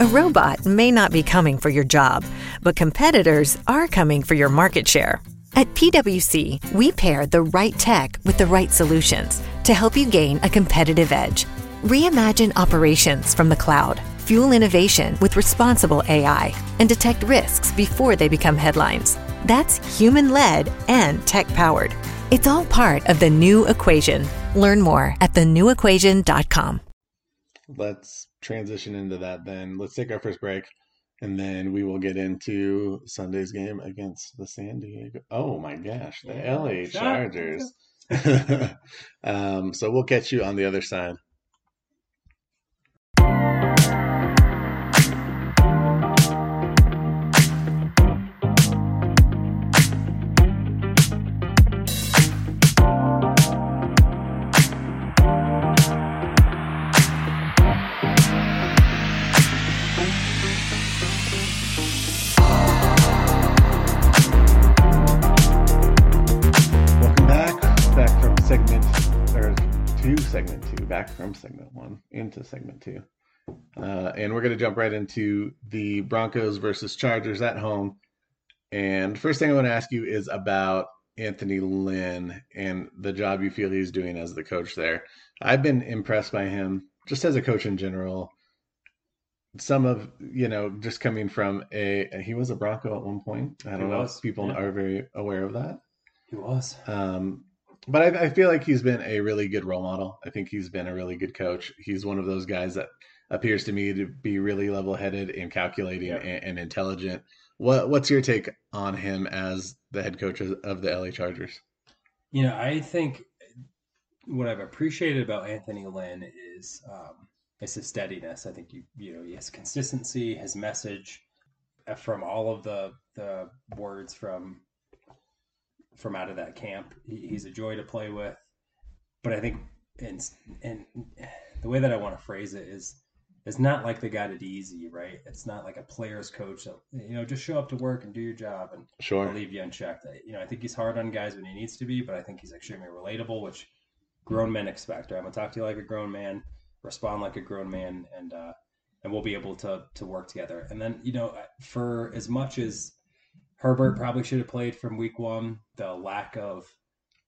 A robot may not be coming for your job, but competitors are coming for your market share. At PwC, we pair the right tech with the right solutions to help you gain a competitive edge. Reimagine operations from the cloud, fuel innovation with responsible AI, and detect risks before they become headlines. That's human led and tech powered. It's all part of the new equation. Learn more at thenewequation.com. Let's transition into that then. Let's take our first break and then we will get into Sunday's game against the San Diego. Oh my gosh, the LA Chargers. um, so we'll catch you on the other side. Back from segment one into segment two. Uh, and we're going to jump right into the Broncos versus Chargers at home. And first thing I want to ask you is about Anthony Lynn and the job you feel he's doing as the coach there. I've been impressed by him just as a coach in general. Some of you know, just coming from a he was a Bronco at one point. I don't he know was. if people yeah. are very aware of that. He was. Um, but I, I, feel like he's been a really good role model. I think he's been a really good coach. He's one of those guys that appears to me to be really level-headed and calculating yeah. and, and, intelligent. What What's your take on him as the head coach of the LA Chargers? You know, I think what I've appreciated about Anthony Lynn is um, is his steadiness. I think you you know his consistency, his message from all of the the words from from out of that camp. He, he's a joy to play with. But I think, and and the way that I want to phrase it is, it's not like they got it easy, right? It's not like a player's coach that you know just show up to work and do your job and sure. I'll leave you unchecked. You know, I think he's hard on guys when he needs to be, but I think he's extremely relatable, which grown men expect. Right? I'm gonna talk to you like a grown man, respond like a grown man, and uh, and we'll be able to to work together. And then you know, for as much as Herbert probably should have played from week one. The lack of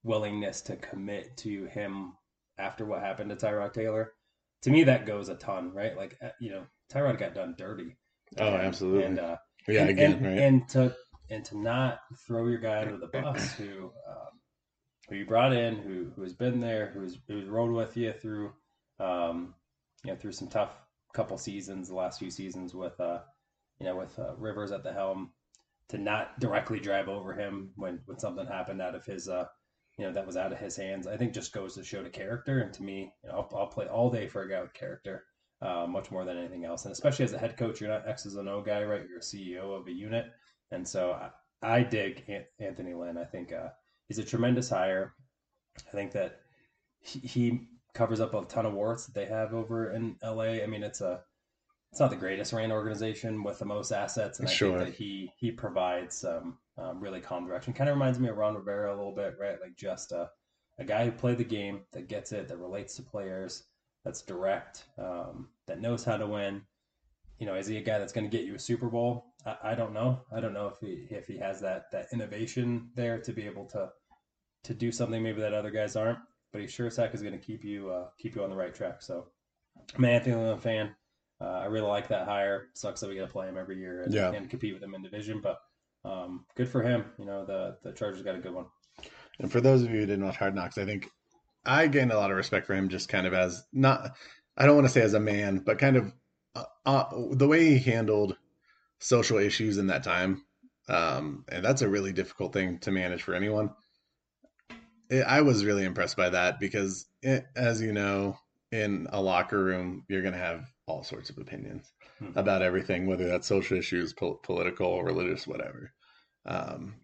willingness to commit to him after what happened to Tyrod Taylor, to me, that goes a ton, right? Like, uh, you know, Tyrod got done dirty. Oh, absolutely. And, uh, yeah, and, again, and, right? and to and to not throw your guy under the bus who um, who you brought in, who who has been there, who's who's rode with you through, um, you know, through some tough couple seasons, the last few seasons with, uh, you know, with uh, Rivers at the helm to not directly drive over him when when something happened out of his uh you know that was out of his hands. I think just goes to show the character. And to me, you know, I'll, I'll play all day for a guy with character, uh, much more than anything else. And especially as a head coach, you're not X's and O guy, right? You're a CEO of a unit, and so I, I dig Anthony Lynn. I think uh, he's a tremendous hire. I think that he, he covers up a ton of warts that they have over in LA. I mean, it's a it's not the greatest ran organization with the most assets, and I sure. think that he he provides um, um, really calm direction. Kind of reminds me of Ron Rivera a little bit, right? Like just a a guy who played the game, that gets it, that relates to players, that's direct, um, that knows how to win. You know, is he a guy that's going to get you a Super Bowl? I, I, don't know. I don't know if he if he has that that innovation there to be able to to do something maybe that other guys aren't. But he sure as heck is going to keep you uh, keep you on the right track. So, I'm an Anthony Lynn fan. Uh, I really like that hire. Sucks that we got to play him every year and, yeah. and, compete with him in division, but um, good for him. You know, the the Chargers got a good one. And for those of you who didn't watch Hard Knocks, I think I gained a lot of respect for him just kind of as not, I don't want to say as a man, but kind of uh, uh, the way he handled social issues in that time. Um, and that's a really difficult thing to manage for anyone. It, I was really impressed by that because, it, as you know, in a locker room, you're going to have all sorts of opinions hmm. about everything, whether that's social issues, po- political, religious, whatever. Um,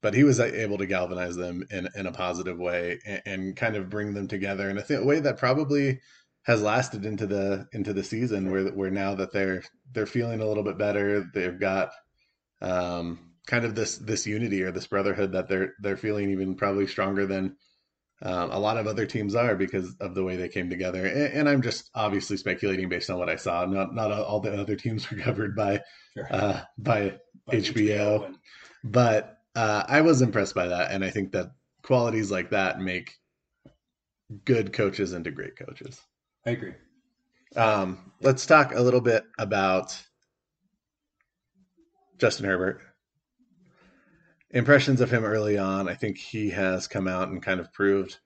but he was able to galvanize them in, in a positive way and, and kind of bring them together in a th- way that probably has lasted into the into the season where where now that they're they're feeling a little bit better they've got um, kind of this this unity or this brotherhood that they're they're feeling even probably stronger than um, a lot of other teams are because of the way they came together. And, and, I'm just obviously speculating based on what I saw. Not not all the other teams were covered by sure. uh, by, by HBO, HBO and... but uh, I was impressed by that, and I think that qualities like that make good coaches into great coaches. I agree. Um, let's talk a little bit about Justin Herbert. Impressions of him early on. I think he has come out and kind of proved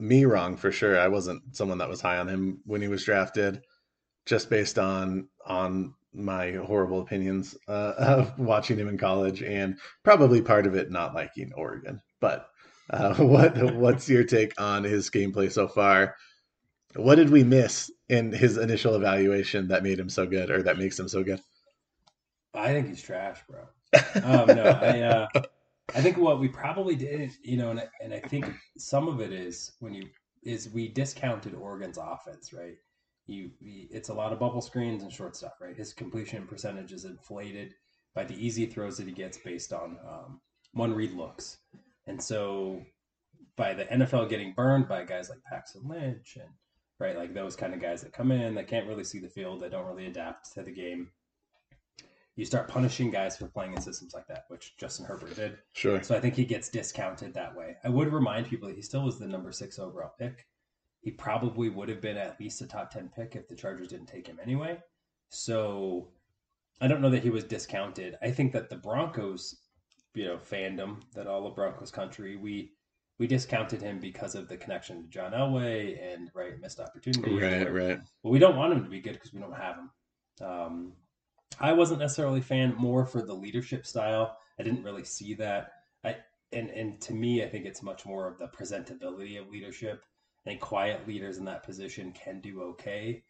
me wrong for sure. I wasn't someone that was high on him when he was drafted, just based on on my horrible opinions uh, of watching him in college, and probably part of it not liking Oregon. But uh, what what's your take on his gameplay so far? What did we miss in his initial evaluation that made him so good, or that makes him so good? I think he's trash, bro. Um, no, I uh, I think what we probably did, you know, and and I think some of it is when you is we discounted Oregon's offense, right? You, it's a lot of bubble screens and short stuff, right? His completion percentage is inflated by the easy throws that he gets based on um, one read looks, and so by the NFL getting burned by guys like Paxton Lynch and right, like those kind of guys that come in that can't really see the field, that don't really adapt to the game. You start punishing guys for playing in systems like that, which Justin Herbert did. Sure. So I think he gets discounted that way. I would remind people that he still was the number six overall pick he probably would have been at least a top 10 pick if the Chargers didn't take him anyway. So I don't know that he was discounted. I think that the Broncos, you know, fandom, that all of Broncos country, we we discounted him because of the connection to John Elway and right missed opportunity. Right, right. But we don't want him to be good because we don't have him. Um, I wasn't necessarily a fan more for the leadership style. I didn't really see that. I and and to me, I think it's much more of the presentability of leadership think quiet leaders in that position can do okay,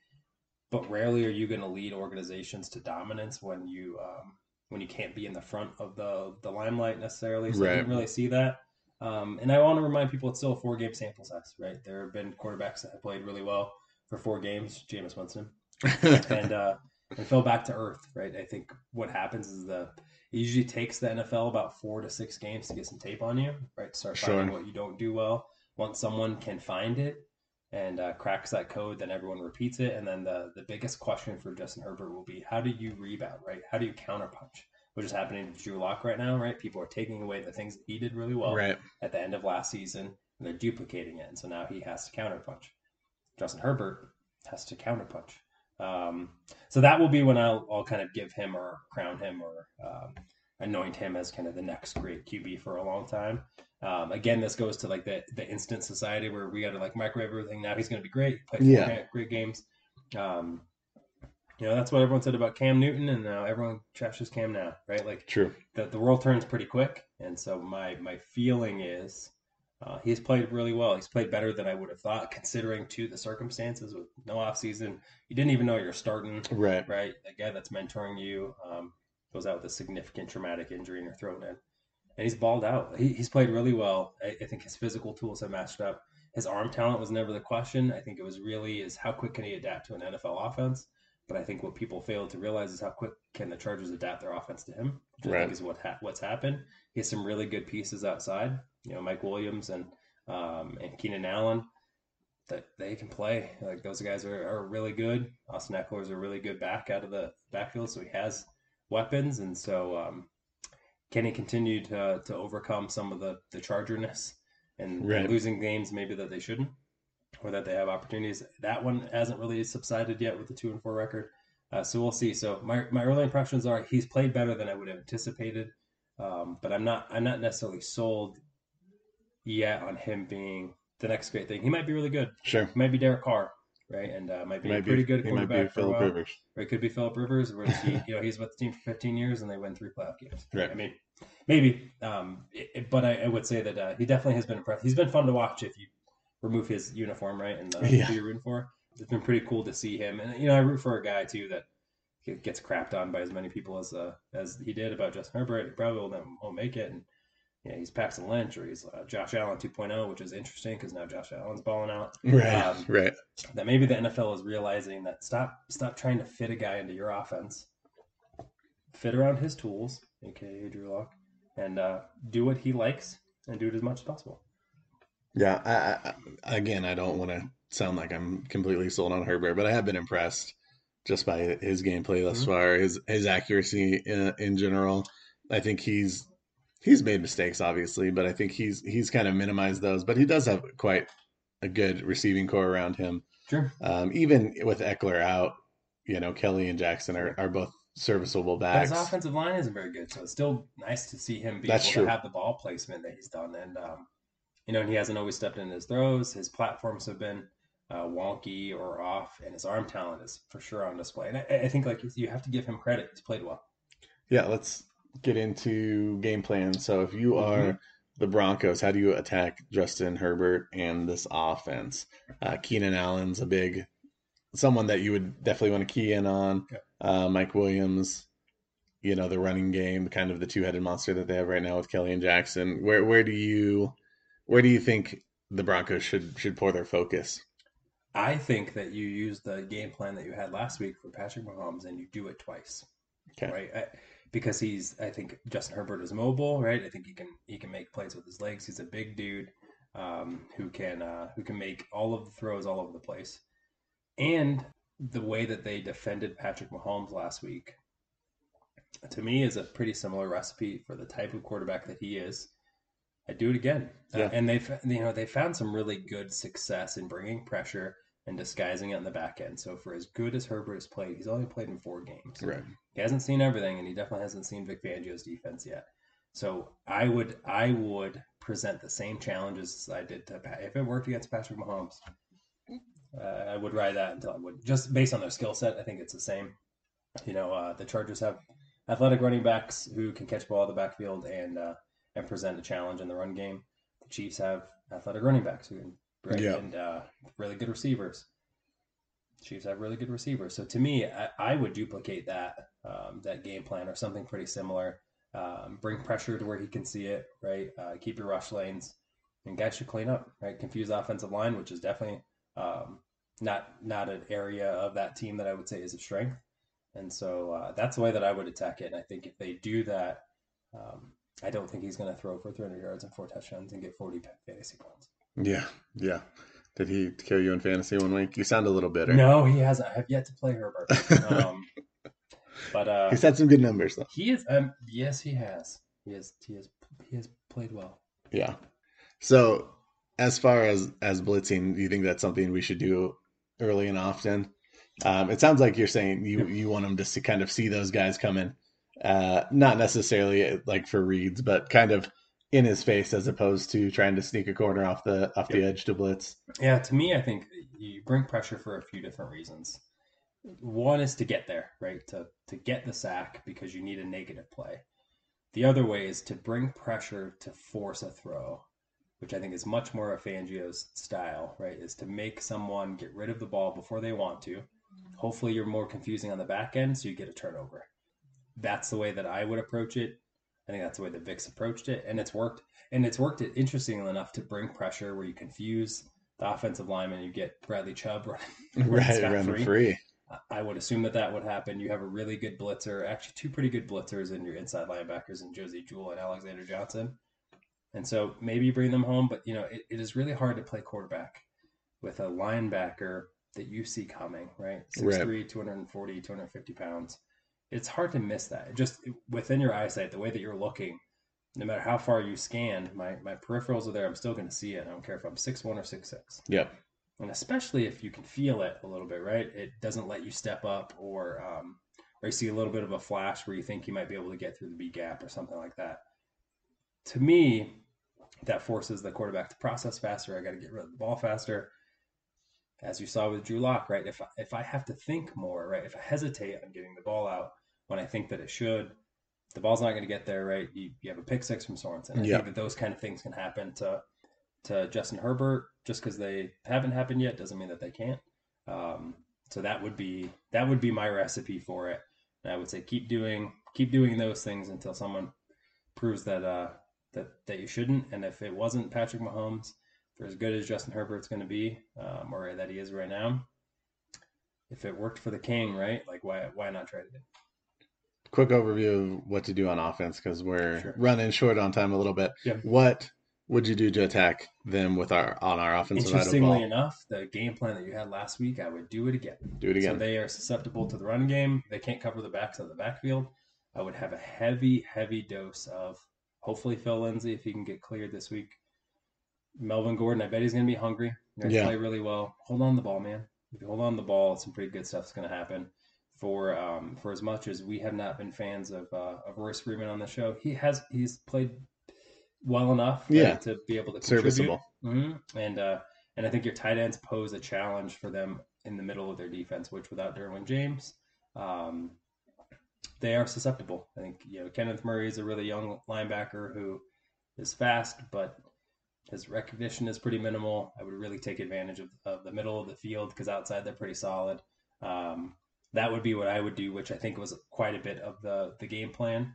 but rarely are you going to lead organizations to dominance when you um, when you can't be in the front of the the limelight necessarily. So right. I didn't really see that. Um, and I want to remind people it's still a four game sample size, right? There have been quarterbacks that have played really well for four games, Jameis Winston, and uh, and fell back to earth, right? I think what happens is the it usually takes the NFL about four to six games to get some tape on you, right? Start finding sure. what you don't do well once someone can find it and uh, cracks that code, then everyone repeats it. And then the the biggest question for Justin Herbert will be how do you rebound, right? How do you counterpunch? Which is happening to Drew Lock right now, right? People are taking away the things he did really well right. at the end of last season, and they're duplicating it, and so now he has to counterpunch. Justin Herbert has to counterpunch. Um, so that will be when I'll, I'll kind of give him or crown him or um, anoint him as kind of the next great QB for a long time. Um, again, this goes to like the the instant society where we got to like microwave everything. Now he's going to be great, play yeah. great games. Um, you know, that's what everyone said about Cam Newton, and now everyone trashes Cam now, right? Like, true. The the world turns pretty quick, and so my my feeling is uh, he's played really well. He's played better than I would have thought, considering to the circumstances with no off season. You didn't even know you're starting, right? Right. The guy that's mentoring you um, goes out with a significant traumatic injury and you're thrown in and he's balled out. He, he's played really well. I, I, think his physical tools have matched up. His arm talent was never the question. I think it was really is how quick can he adapt to an NFL offense. But I think what people fail to realize is how quick can the Chargers adapt their offense to him, which right. I think is what ha- what's happened. He has some really good pieces outside. You know, Mike Williams and um, and Keenan Allen that they can play. Like those guys are, are really good. Austin Ekeler is a really good back out of the backfield, so he has weapons, and so um, can he continue to to overcome some of the the chargerness and, right. and losing games maybe that they shouldn't or that they have opportunities? That one hasn't really subsided yet with the two and four record. Uh, so we'll see. So my, my early impressions are he's played better than I would have anticipated, um, but I'm not I'm not necessarily sold yet on him being the next great thing. He might be really good. Sure. He might be Derek Carr, right? And uh, might be Might pretty be, good he might quarterback be Philip. Rivers. Or it could be Philip Rivers, where he, you know, he's with the team for 15 years and they win three playoff games. Right. I mean, maybe. Um, it- but I, I would say that uh, he definitely has been impressed. He's been fun to watch if you remove his uniform, right? And uh, Yeah. who you're rooting for. It's been pretty cool to see him. And, you know, I root for a guy, too, that gets crapped on by as many people as uh, as he did about Justin Herbert. He probably won't, won't make it. And, yeah, he's Paxton Lynch or he's uh, Josh Allen 2.0, which is interesting because now Josh Allen's balling out Right. Um, right. that maybe the NFL is realizing that stop stop trying to fit a guy into your offense. Fit around his tools, aka Drew Lock, and uh, do what he likes and do it as much as possible. Yeah. I, I, again, I don't want to sound like I'm completely sold on Herbert, but I have been impressed just by his gameplay thus Mhm. far, his his accuracy in, in general. I think he's he's made mistakes, obviously, but I think he's he's kind of minimized those. But he does have quite a good receiving corps around him. Sure. Um, even with Ekeler out, you know, Kelley and Jackson are, are both serviceable But backs. his offensive line isn't very good, so it's still nice to see him be That's able true. to have the ball placement that he's done. And um, you know, and he hasn't always stepped in his throws. His platforms have been uh, wonky or off, and his arm talent is for sure on display. And I, I think like you have to give him credit; he's played well. Yeah, let's get into game plan. So if you are Mhm. the Broncos, how do you attack Justin Herbert and this offense? Uh, Keenan Allen's a big someone that you would definitely want to key in on. Uh, Mike Williams, you know, the running game, kind of the two headed monster that they have right now with Kelley and Jackson. Where where do you where do you think the Broncos should should pour their focus? I think that you use the game plan that you had last week for Patrick Mahomes and you do it twice, Okay. right? I, because he's, I think Justin Herbert is mobile, right? I think he can he can make plays with his legs. He's a big dude um, who can uh, who can make all of the throws all over the place. And the way that they defended Patrick Mahomes last week, to me, is a pretty similar recipe for the type of quarterback that he is. I do it again, Uh, and they've you know they found some really good success in bringing pressure and disguising it in the back end. So for as good as Herbert has played, he's only played in four games. Right. He hasn't seen everything, and he definitely hasn't seen Vic Fangio's defense yet. So I would I would present the same challenges as I did to Pat. If it worked against Patrick Mahomes, uh, I would ride that until I would. Just based on their skill set, I think it's the same. You know, uh, the Chargers have athletic running backs who can catch ball in the backfield and uh, and present a challenge in the run game. The Chiefs have athletic running backs who can right, Yeah. and uh, really good receivers. Chiefs have really good receivers. So to me, I, I would duplicate that um, that game plan or something pretty similar. Um, bring pressure to where he can see it, right? Uh, keep your rush lanes, and guys should clean up, right? Confuse offensive line, which is definitely um, not not an area of that team that I would say is a strength. And so uh, that's the way that I would attack it. And I think if they do that, um, I don't think he's going to throw for 300 yards and four touchdowns and get 40 fantasy points. Yeah. Yeah. Did he kill you in fantasy one week? You sound a little bitter. No, he hasn't. I have yet to play Herbert. Um, but uh, He's had some good numbers though. he is. Um, yes, he has. He has. He has. He has played well. Yeah. So as far as as blitzing, do you think that's something we should do early and often? Um, it sounds like you're saying you you want them to see, kind of see those guys coming, uh, not necessarily like for reads, but kind of in his face as opposed to trying to sneak a corner off the off the edge to blitz. Yeah, to me, I think you bring pressure for a few different reasons. One is to get there, right? To to get the sack because you need a negative play. The other way is to bring pressure to force a throw, which I think is much more of Fangio's style, right? Is to make someone get rid of the ball before they want to. Hopefully, you're more confusing on the back end, so you get a turnover. That's the way that I would approach it. I think that's the way the Vicks approached it, and it's worked. And it's worked interestingly enough to bring pressure where you confuse the offensive lineman. You get Bradley Chubb running, Right, running free. I would assume that that would happen. You have a really good blitzer, actually two pretty good blitzers in your inside linebackers in Josey Jewell and Alexander Johnson. And so maybe you bring them home, but you know it, it is really hard to play quarterback with a linebacker that you see coming, right? 6'3", 240, 250 pounds. It's hard to miss that. Just within your eyesight, the way that you're looking, no matter how far you scan, my, my peripherals are there. I'm still going to see it. I don't care if I'm six one or six six. Yeah. and especially if you can feel it a little bit, right? It doesn't let you step up, or um, or you see a little bit of a flash where you think you might be able to get through the B gap or something like that. To me, that forces the quarterback to process faster. I got to get rid of the ball faster. As you saw with Drew Lock, right? If I, if I have to think more, right? If I hesitate I'm getting the ball out when I think that it should, the ball's not going to get there, right? You, you have a pick six from Sorensen. I yeah. think that those kind of things can happen to to Justin Herbert just because they haven't happened yet doesn't mean that they can't. Um, so that would be that would be my recipe for it. And I would say keep doing keep doing those things until someone proves that uh, that that you shouldn't. And if it wasn't Patrick Mahomes, for as good as Justin Herbert's going to be, um, or that he is right now, if it worked for the King, right? Like why why not try it again? Quick overview of what to do on offense because we're sure. running short on time a little bit. Yeah. What would you do to attack them with our on our offensive? Interestingly enough, the game plan that you had last week, I would do it again. Do it again. So they are susceptible to the run game. They can't cover the backs of the backfield. I would have a heavy, heavy dose of hopefully Phil Lindsay if he can get cleared this week. Melvin Gordon, I bet he's going to be hungry. They're yeah. play really well. Hold on the ball, man. If you hold on the ball, some pretty good stuff's going to happen. For um, for as much as we have not been fans of uh, of Royce Freeman on the show, he has he's played well enough yeah. to be able to contribute. Serviceable. Mm-hmm. And uh, and I think your tight ends pose a challenge for them in the middle of their defense, which without Derwin James, um, they are susceptible. I think you know Kenneth Murray is a really young linebacker who is fast, but his recognition is pretty minimal. I would really take advantage of, of the middle of the field because outside they're pretty solid. Um, that would be what I would do, which I think was quite a bit of the the game plan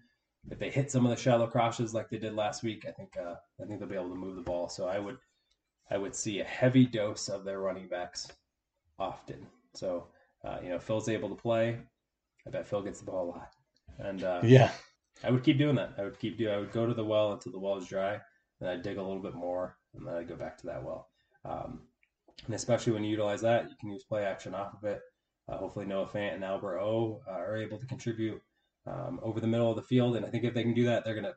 if they hit some of the shallow crosses like they did last week, I think uh, I think they'll be able to move the ball. So I would I would see a heavy dose of their running backs often. So uh, you know, Phil's able to play. I bet Phil gets the ball a lot, and uh, yeah, I would keep doing that. I would keep do. I would go to the well until the well is dry, and I'd dig a little bit more, and then I'd go back to that well. Um, and especially when you utilize that, you can use play action off of it. Uh, hopefully, Noah Fant and Albert O uh, are able to contribute um, over the middle of the field. And I think if they can do that, they're going to,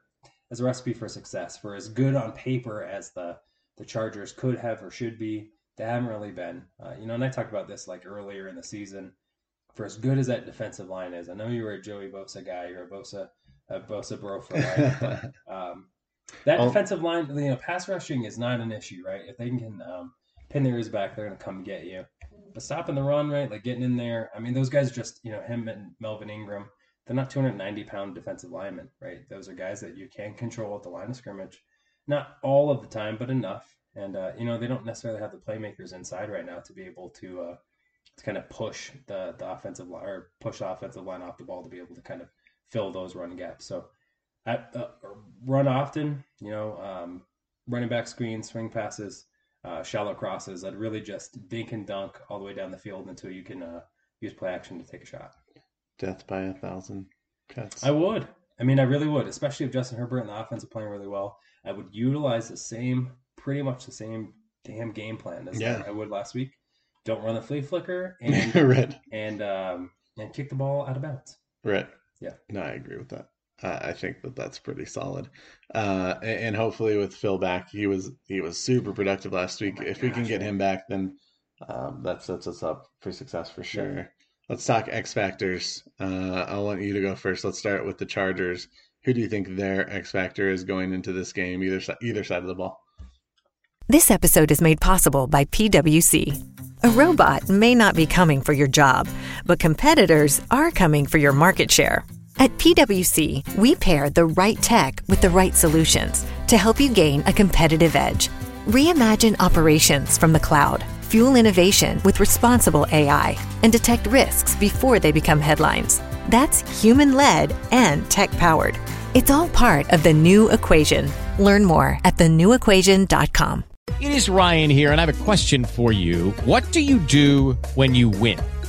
as a recipe for success, for as good on paper as the, the Chargers could have or should be, they haven't really been. Uh, you know, and I talked about this like earlier in the season. For as good as that defensive line is, I know you were a Joey Bosa guy, you're a Bosa, a Bosa bro for life, but um, that oh. defensive line, you know, pass rushing is not an issue, right? If they can um, pin their ears back, they're going to come get you. Stopping the run, right, like getting in there, I mean, those guys just, you know, him and Melvin Ingram, they're not 290 pound defensive linemen, right? Those are guys that you can control at the line of scrimmage. Not all of the time, but enough. And, uh, you know, they don't necessarily have the playmakers inside right now to be able to, uh, to kind of push the, the offensive line or push the offensive line off the ball to be able to kind of fill those run gaps. So, at, uh, run often, you know, um, running back screens, swing passes, uh, shallow crosses. I'd really just dink and dunk all the way down the field until you can uh, use play action to take a shot death by a thousand cuts. I would. I mean, I really would, especially if Justin Herbert and the offense are playing really well. I would utilize the same, pretty much the same damn game plan as yeah. I would last week. Don't run the flea flicker and right. and um, and kick the ball out of bounds. Right. Yeah. No, I agree with that. Uh, I think that that's pretty solid. Uh, and, and, hopefully with Phil back, he was he was super productive last week. Oh if gosh, we can get him back, then um, that sets us up for success for sure. Yeah. Let's talk X factors. Uh, I want you to go first. Let's start with the Chargers. Who do you think their X factor is going into this game, either either side of the ball? This episode is made possible by PwC. A robot may not be coming for your job, but competitors are coming for your market share. At PwC, we pair the right tech with the right solutions to help you gain a competitive edge. Reimagine operations from the cloud fuel innovation with responsible AI, and detect risks before they become headlines. That's human led and tech powered. It's all part of the new equation. Learn more at thenewequation.com. It is Ryan here, and I have a question for you. What do you do when you win?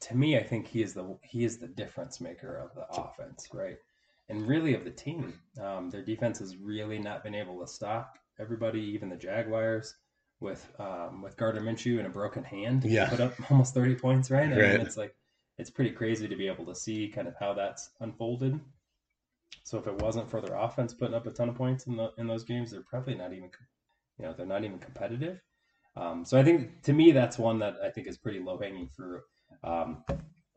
to me, I think he is the he is the difference maker of the offense, right? And really of the team. Um, their defense has really not been able to stop everybody, even the Jaguars, with um, with Gardner Minshew and a broken hand, Yeah. put up almost thirty points, right? I Right. mean, it's like it's pretty crazy to be able to see kind of how that's unfolded. So if it wasn't for their offense putting up a ton of points in the in those games, they're probably not even, you know, they're not even competitive. Um, so I think to me that's one that I think is pretty low hanging fruit. Um,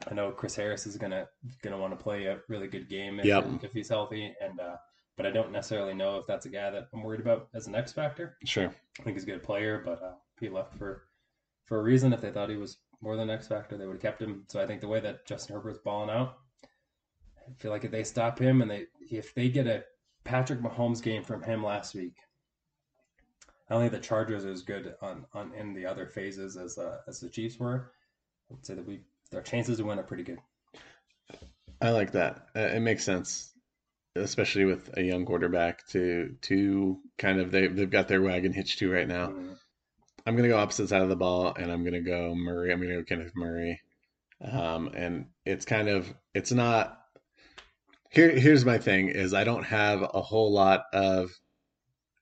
I know Chris Harris is gonna gonna want to play a really good game if, Yep. if he's healthy, and uh, but I don't necessarily know if that's a guy that I'm worried about as an X factor. Sure. I think he's a good player, but uh, he left for for a reason. If they thought he was more than X factor, they would have kept him. So I think the way that Justin Herbert's balling out, I feel like if they stop him and they if they get a Patrick Mahomes game from him last week, I don't think the Chargers are as good on, on in the other phases as uh, as the Chiefs were. I would say that we our chances to win are pretty good. I like that. Uh, It makes sense, especially with a young quarterback to to kind of they they've got their wagon hitched to right now. Mhm. I'm gonna go opposite side of the ball, and I'm gonna go Murray. I'm gonna go Kenneth Murray. Um, and it's kind of it's not. Here, here's my thing: is I don't have a whole lot of.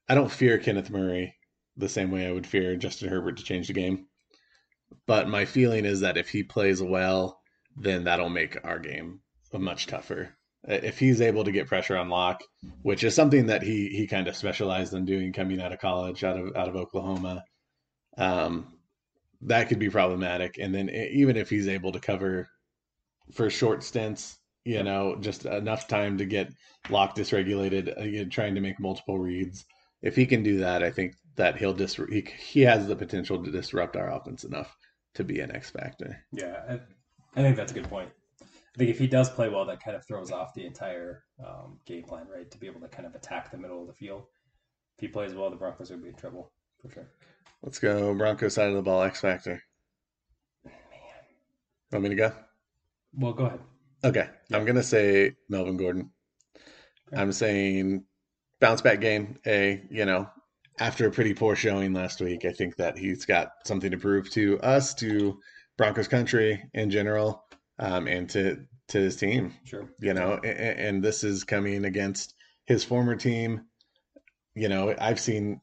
I don't fear Kenneth Murray the same way I would fear Justin Herbert to change the game. But my feeling is that if he plays well, then that'll make our game much tougher. Uh, If he's able to get pressure on Lock, which is something that he he kind of specialized in doing coming out of college, out of out of Oklahoma, um, that could be problematic. And then even if he's able to cover for short stints, you know, just enough time to get Lock dysregulated, uh, you know, trying to make multiple reads. If he can do that, I think that he'll dis he, he has the potential to disrupt our offense enough to be an X factor. Yeah, I, I think that's a good point. I think if he does play well, that kind of throws off the entire um, game plan, right? To be able to kind of attack the middle of the field. If he plays well, the Broncos would be in trouble for sure. Let's go Broncos side of the ball, X factor. Want me to go? Well, go ahead. Okay, I'm gonna say Melvin Gordon. Okay. I'm saying bounce back game. A you know after a pretty poor showing last week, I think that he's got something to prove to us, to Broncos country in general, um, and to to his team. Sure. You know, and, and this is coming against his former team. You know, I've seen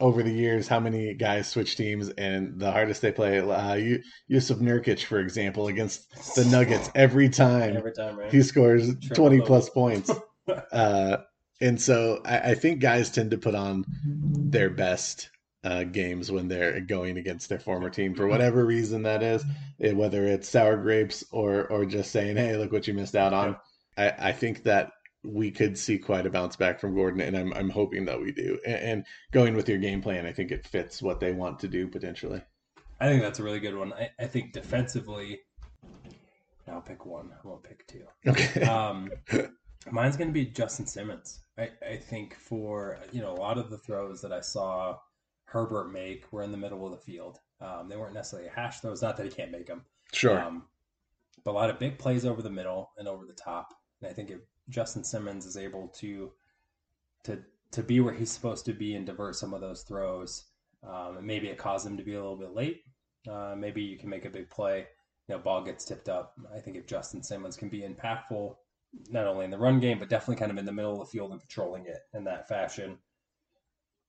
over the years how many guys switch teams, and the hardest they play. Uh, you, Jusuf Nurkic, for example, against the Nuggets every time Every time, right? he scores Triple 20 double. plus points. Uh, and so I, I think guys tend to put on their best uh, games when they're going against their former team for whatever reason that is, eh, whether it's sour grapes or or just saying, "Hey, look what you missed out on." I, I think that we could see quite a bounce back from Gordon, and I'm I'm hoping that we do. And, and going with your game plan, I think it fits what they want to do potentially. I think that's a really good one. I, I think defensively, I'll pick one. I won't pick two. Okay. Um, mine's going to be Justin Simmons. I, I think for you know a lot of the throws that I saw Herbert make were in the middle of the field. Um, they weren't necessarily hash throws. Not that he can't make them. sure. Um, but a lot of big plays over the middle and over the top. And I think if Justin Simmons is able to to to be where he's supposed to be and divert some of those throws, um, and maybe it caused him to be a little bit late. Uh, maybe you can make a big play. You know, ball gets tipped up. I think if Justin Simmons can be impactful, not only in the run game but definitely kind of in the middle of the field and patrolling it in that fashion,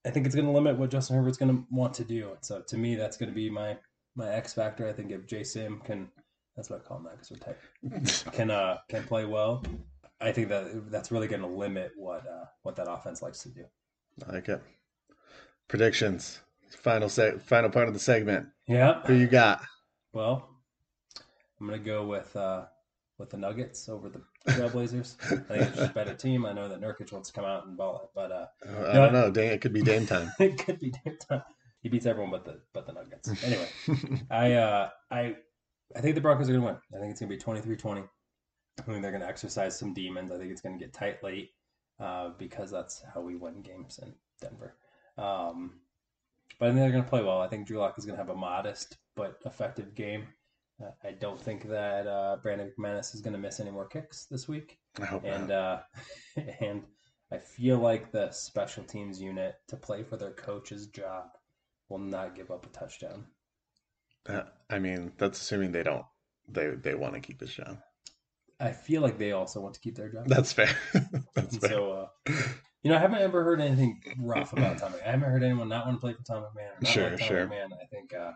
I think it's going to limit what Justin Herbert's going to want to do. So to me, that's going to be my my X factor. I think if J Sim can, that's what I call him that because we're tight, can uh can play well. I think that that's really going to limit what uh, what that offense likes to do. I like it. Predictions. Final se- final part of the segment. Yeah. Who you got? Well, I'm going to go with uh, with the Nuggets over the Trailblazers. I think it's just a better team. I know that Nurkic wants to come out and ball it, but uh, I don't know. Dang, it could be Dame time. it could be damn time. He beats everyone but the but the Nuggets. Anyway, I uh I I think the Broncos are gonna win. I think it's gonna be 23-20. I think they're gonna exercise some demons. I think it's gonna get tight late, uh, because that's how we win games in Denver. Um, but I think they're gonna play well. I think Drew Lock is gonna have a modest but effective game. I don't think that uh, Brandon McManus is gonna miss any more kicks this week I hope and not. uh, and I feel like the special teams unit to play for their coach's job will not give up a touchdown. Uh, I mean, that's assuming they don't. They they want to keep his job. I feel like they also want to keep their job. That's fair. that's And fair. so, uh, You know, I haven't ever heard anything rough about Tom. McMahon. I haven't heard anyone not want to play for Tom McMahon. Or not Sure, like Tom sure. McMahon. I think uh,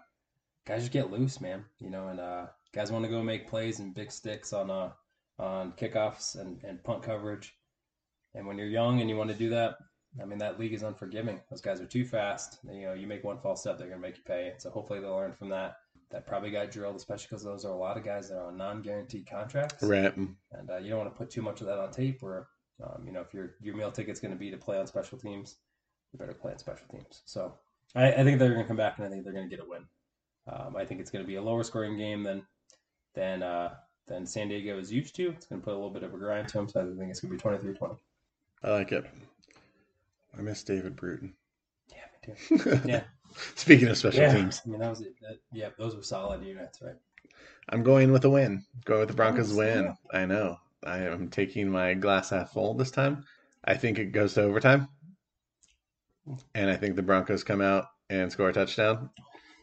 guys just get loose, man. You know, and uh, guys want to go make plays and big sticks on uh, on kickoffs and, and punt coverage. And when you're young and you want to do that, I mean, that league is unforgiving. Those guys are too fast. You know, you make one false step, they're going to make you pay. So hopefully they'll learn from that. That probably got drilled, especially because those are a lot of guys that are on non-guaranteed contracts Right. and uh, you don't want to put too much of that on tape. Or um, you know, if your your meal ticket's going to be to play on special teams, you better play on special teams. So I, I think they're going to come back, and I think they're going to get a win. Um, I think it's going to be a lower scoring game than than uh, than San Diego is used to. It's going to put a little bit of a grind to them, so I think it's going to be 23-20. I like it. I miss David Bruton. Yeah, me too. Yeah, Speaking of special yeah. teams, I mean, that was it. That, yeah, those were solid units, right? I'm going with a win. Go with the Broncos win. yeah. I know. I am taking my glass half full this time. I think it goes to overtime. And I think the Broncos come out and score a touchdown.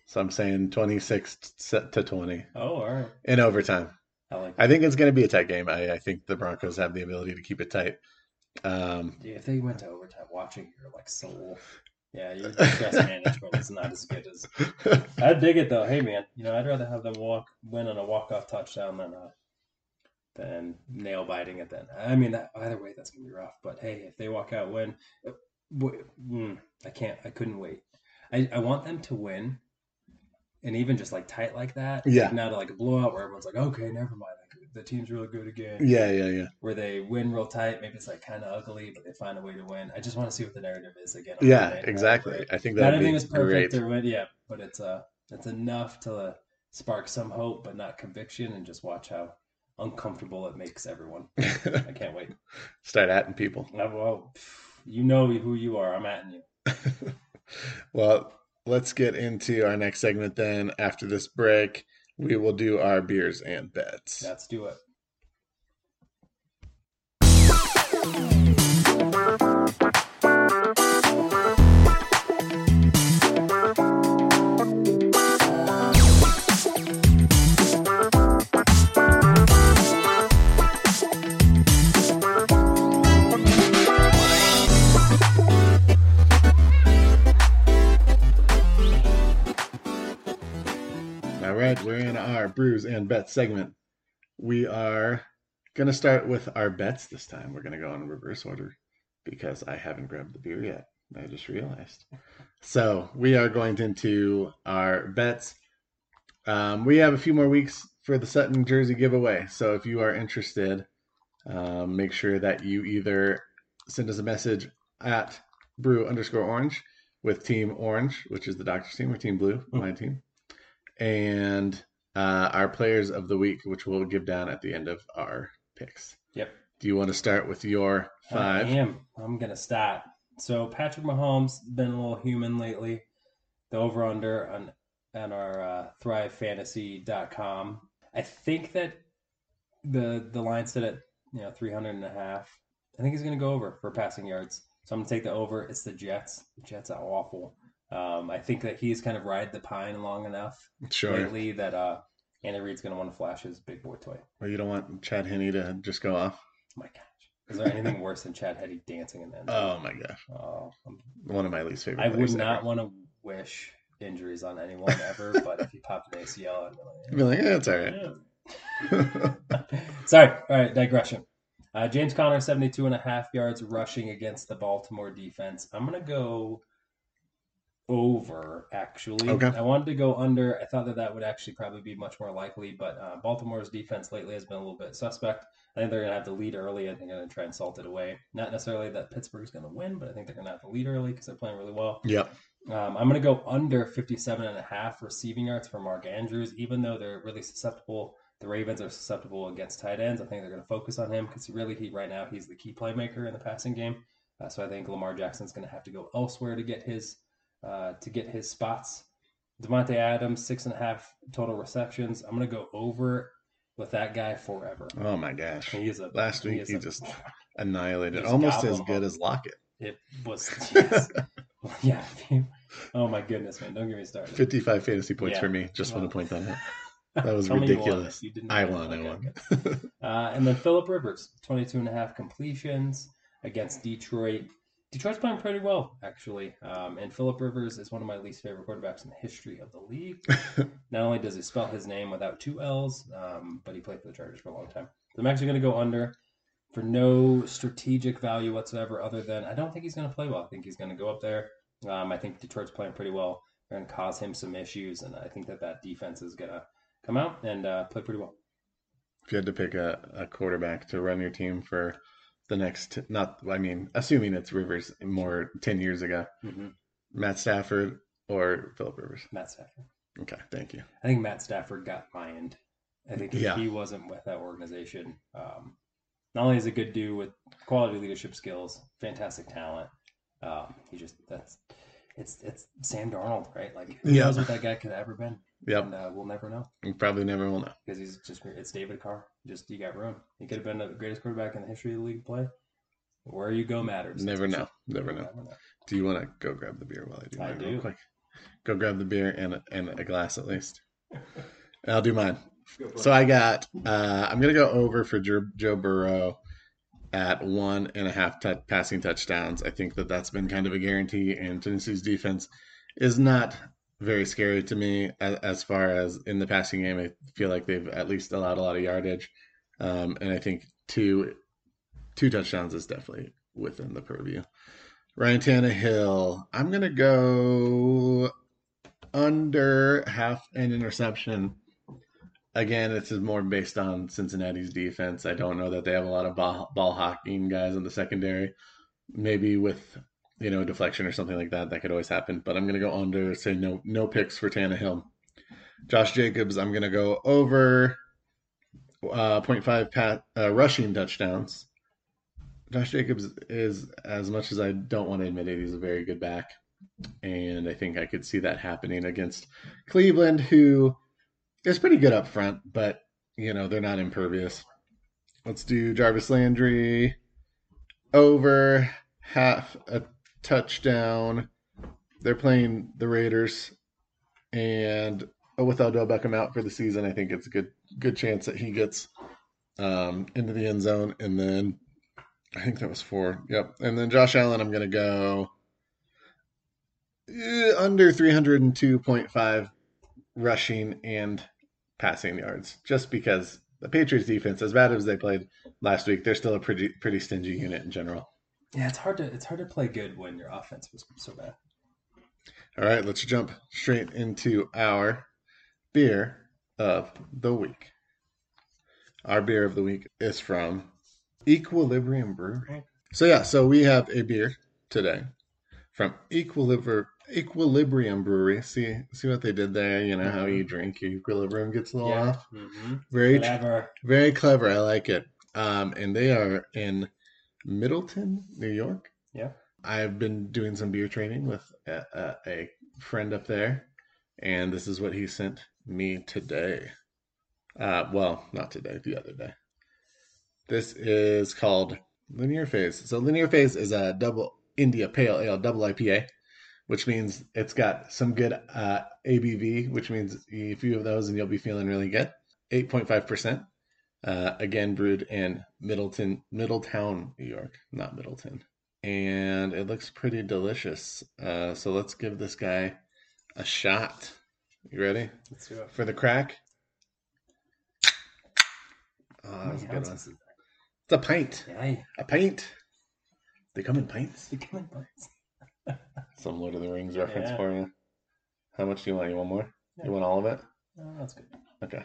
So I'm saying 26 t- to 20 Oh, all right. in overtime. I like. I think it's going to be a tight game. I, I think the Broncos have the ability to keep it tight. Um, Dude, if they went to overtime, watching your like soul, yeah, your stress management is not as good as I dig it though. Hey man, you know I'd rather have them walk win on a walk off touchdown than uh than nail biting it. Then I mean that either way that's gonna be rough. But hey, if they walk out win, w- mm, I can't. I couldn't wait. I I want them to win, and even just like tight like that. Yeah. like, not like a blowout where everyone's like, okay, never mind. Like, the team's really good again. yeah, yeah, yeah. Where they win real tight, maybe it's like kind of ugly, but they find a way to win. I just want to see what the narrative is again. Yeah, exactly. I think Not that'd everything is perfect great. or win, yeah, but it's uh it's enough to uh, spark some hope, but not conviction, and just watch how uncomfortable it makes everyone. I can't wait. Start atting people. Uh, Well, you know who you are. I'm at you. well, let's get into our next segment then. After this break, we will do our beers and bets. Let's do it. Right, we're in our brews and bets segment. We are going to start with our bets this time. We're going to go in reverse order because I haven't grabbed the beer yet. I just realized. So we are going into our bets. Um, we have a few more weeks for the Sutton jersey giveaway. So if you are interested, um, make sure that you either send us a message at brew underscore orange with Team Orange, which is the doctor's team, or Team Blue, my team and uh, our players of the week, which we'll give down at the end of our picks. Yep. Do you want to start with your five? I am. I'm gonna start. So Patrick Mahomes been a little human lately. The over under on on our uh, thrivefantasy.com. I think that the the line set at you know 300 and a half. I think he's gonna go over for passing yards. So I'm gonna take the over. It's the Jets. The Jets are awful. Um, I think that he's kind of ride the pine long enough Sure. lately that uh, Andy Reid's gonna want to flash his big boy toy. Well, you don't want Chad Henne to just go off. my gosh. Is there anything worse than Chad Henne dancing in the end? Oh my gosh, Oh, I'm- one of my least favorite. I would not ever. want to wish injuries on anyone ever, but if you popped an ACL, I'd be like, yeah, it's all right. yeah. Sorry. All right, digression. Uh, James Conner, 72 and a half yards rushing against the Baltimore defense. I'm going to go over, actually. Okay. I wanted to go under. I thought that that would actually probably be much more likely, but uh, Baltimore's defense lately has been a little bit suspect. I think they're going to have the lead early. I think they're going to try and salt it away. Not necessarily that Pittsburgh's going to win, but I think they're going to have the lead early because they're playing really well. Yeah. Um, I'm going to go under 57 and a half receiving yards for Mark Andrews, even though they're really susceptible. The Ravens are susceptible against tight ends. I think they're going to focus on him because really, he right now he's the key playmaker in the passing game. Uh, so I think Lamar Jackson's going to have to go elsewhere to get his uh, to get his spots. Davante Adams six and a half total receptions. I'm going to go over with that guy forever. Oh my gosh. He is a Last week is he a- just annihilated, Just almost as good up. as Lockett. It was yes. yeah. Oh my goodness, man! Don't get me started. 55 fantasy points Yeah. for me. Just want to point that out. That was me you ridiculous. you I won. I won. Uh, and then Philip Rivers, 22 and a half completions against Detroit. Detroit's playing pretty well, actually. Um, and Philip Rivers is one of my least favorite quarterbacks in the history of the league. Not only does he spell his name without two L's, um, but he played for the Chargers for a long time. So I'm actually going to go under for no strategic value whatsoever, other than I don't think he's going to play well. I think he's going to go up there. Um, I think Detroit's playing pretty well. They're going to cause him some issues, and I think that that defense is going to come out and uh, play pretty well. If you had to pick a, a quarterback to run your team for the next, not, I mean, assuming it's Rivers more 10 years ago, Mm-hmm. Matt Stafford or Philip Rivers. Matt Stafford. Okay, thank you. I think Matt Stafford got my end. I think Yeah. he wasn't with that organization, um, not only is a good dude with quality leadership skills, fantastic talent, um, he just that's it's it's Sam Darnold, right? Like who Yeah. knows what that guy could have ever been, Yep, and uh, we'll never know you probably never will know. because he's just it's David Carr. Just you got room. He could have been the greatest quarterback in the history of the league play. Where you go matters. Never know. sure. Never know. Do you want to go grab the beer while I do I mine do. real quick? Go grab the beer and a, and a glass at least. And I'll do mine. So I got. Uh, I'm gonna go over for Joe, Joe Burrow at one and a half tou- passing touchdowns. I think that that's been kind of a guarantee, and Tennessee's defense is not very scary to me as, as far as in the passing game. I feel like they've at least allowed a lot of yardage, um, and I think two two touchdowns is definitely within the purview. Ryan Tannehill, I'm gonna go under half an interception. Again, this is more based on Cincinnati's defense. I don't know that they have a lot of ball, ball hawking guys in the secondary. Maybe with you know deflection or something like that, that could always happen. But I'm gonna go under. Say no, no picks for Tannehill. Josh Jacobs, I'm gonna go over uh, 0.5 pat, uh, rushing touchdowns. Josh Jacobs is, as much as I don't want to admit it, he's a very good back. And I think I could see that happening against Cleveland, who is pretty good up front, but, you know, they're not impervious. Let's do Jarvis Landry over half a touchdown. They're playing the Raiders, and with Odell Beckham out for the season, I think it's a good good chance that he gets um, into the end zone. And then I think that was four. Yep. And then Josh Allen, I'm going to go eh, under 302.5 rushing and passing yards, just because the Patriots defense, as bad as they played last week, they're still a pretty pretty stingy unit in general. Yeah, it's hard to it's hard to play good when your offense was so bad. All right, let's jump straight into our beer of the week. Our beer of the week is from Equilibrium Brewery. So yeah, so we have a beer today from Equilibri- Equilibrium Brewery. See see what they did there, you know how you drink your equilibrium gets a little Yeah. off. Mm-hmm. Very clever. very clever. I like it. Um and they are in Middleton, New York. Yeah. I've been doing some beer training with a, a, a friend up there, and this is what he sent me today. Uh, well, not today, the other day. This is called Linear Phase. So Linear Phase is a double India Pale Ale, double IPA, which means it's got some good uh, ABV, which means a few of those and you'll be feeling really good. 8.5%. Uh, again, brewed in Middleton, Middletown, New York, not Middleton and it looks pretty delicious. Uh, so let's give this guy a shot. You ready Let's do it. for the crack? Oh, How that was a good one. It's a pint. Yeah, A pint. They come in pints. They come in pints. Some Lord of the Rings reference Yeah. for you. How much do you want? You want more? Yeah. You want all of it? Oh, that's good. Okay.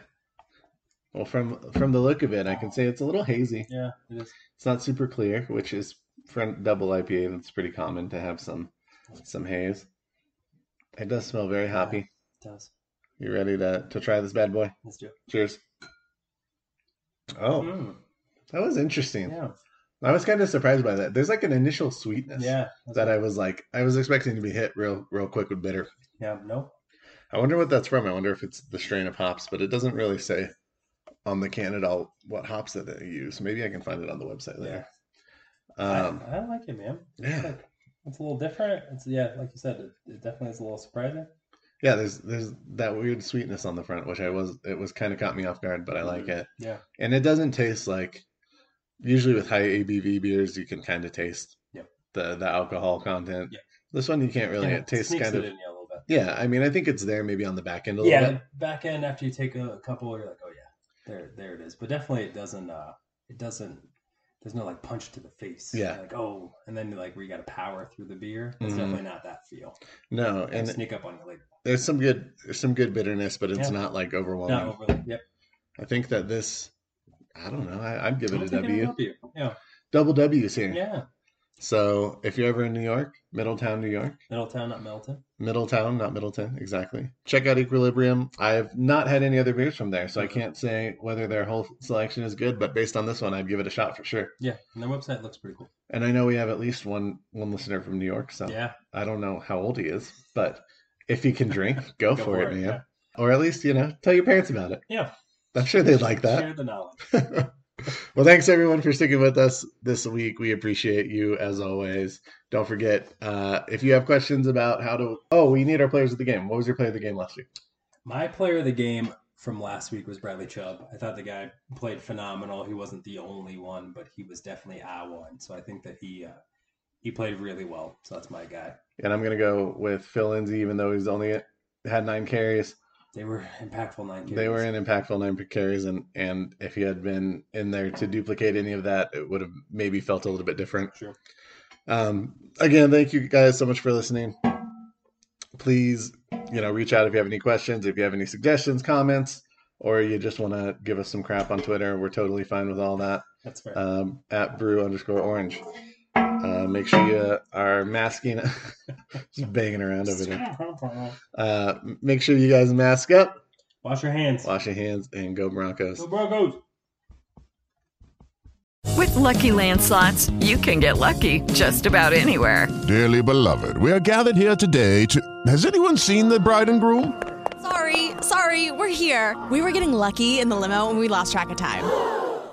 Well, from from the look of it, I can say it's a little hazy. Yeah, it is. It's not super clear, which is for double IPA. That's pretty common to have some some haze. It does smell very hoppy. It does. You ready to to try this bad boy? Let's do it. Cheers. Oh, Mm, that was interesting. yeah. I was kind of surprised by that. There's like an initial sweetness Yeah. that what- I was like, I was expecting to be hit real real quick with bitter. Yeah. Nope. I wonder what that's from. I wonder if it's the strain of hops, but it doesn't really say on the can at all what hops that they use. Maybe I can find it on the website later. Um, I, I like it, man. yeah. It's, like, it's a little different. It's yeah, like you said, it, it definitely is a little surprising. yeah, there's there's that weird sweetness on the front, which I was it was kind of caught me off guard, but I like it. Yeah. And it doesn't taste like usually with high ABV beers, you can kind of taste the the alcohol content. Yeah. This one you can't really. Yeah, it tastes kind of. in you a little bit. Yeah, I mean, I think it's there maybe on the back end a little Yeah, bit. the back end after you take a, couple, you're like, yeah, there, there it is. But definitely, it doesn't. uh It doesn't. There's no like punch to the face. Yeah. Like oh, and then like where you got to power through the beer. It's Mhm. definitely not that feel. No, And and sneak up on you later. there's some good there's some good bitterness, but it's Yeah. not like overwhelming. Not overly. Yep. I think that this. I don't know. I, I'd give it a W. W. Yeah. Double W's here. Yeah. So if you're ever in New York, Middletown, New York, Middletown, not Middleton. Middletown, not Middleton, exactly. Check out Equilibrium. I've not had any other beers from there, so I can't say whether their whole selection is good, but based on this one, I'd give it a shot for sure. Yeah, and their website looks pretty cool. And I know we have at least one one listener from New York, so Yeah. I don't know how old he is, but if he can drink, go, Go for, for it, it, man. yeah. Or at least, you know, tell your parents about it. Yeah. I'm sure they'd like that. Share the knowledge. well, thanks everyone for sticking with us this week. We appreciate you as always. Don't forget, uh, if you have questions about how to, oh, we need our players of the game. What was your player of the game last week? My player of the game from last week was Bradley Chubb. I thought the guy played phenomenal. He wasn't the only one, but he was definitely a one. So I think that he uh, he played really well. So that's my guy. And I'm gonna go with Phil Lindsay, even though he's only had nine carries. They were impactful nine. carries. They were in impactful nine carries, and and if he had been in there to duplicate any of that, it would have maybe felt a little bit different. Sure. Um, again, thank you guys so much for listening. Please, you know, reach out if you have any questions, if you have any suggestions, comments, or you just want to give us some crap on Twitter. We're totally fine with all that. That's fair. Um, at brew underscore orange. Uh, make sure you are masking, just banging around over there. Uh, make sure you guys mask up, Wash your hands. wash your hands, and go Broncos. Go Broncos. With Lucky Land slots, you can get lucky just about anywhere. Dearly beloved, we are gathered here today to. Has anyone seen the bride and groom? Sorry, sorry, we're here. We were getting lucky in the limo and we lost track of time.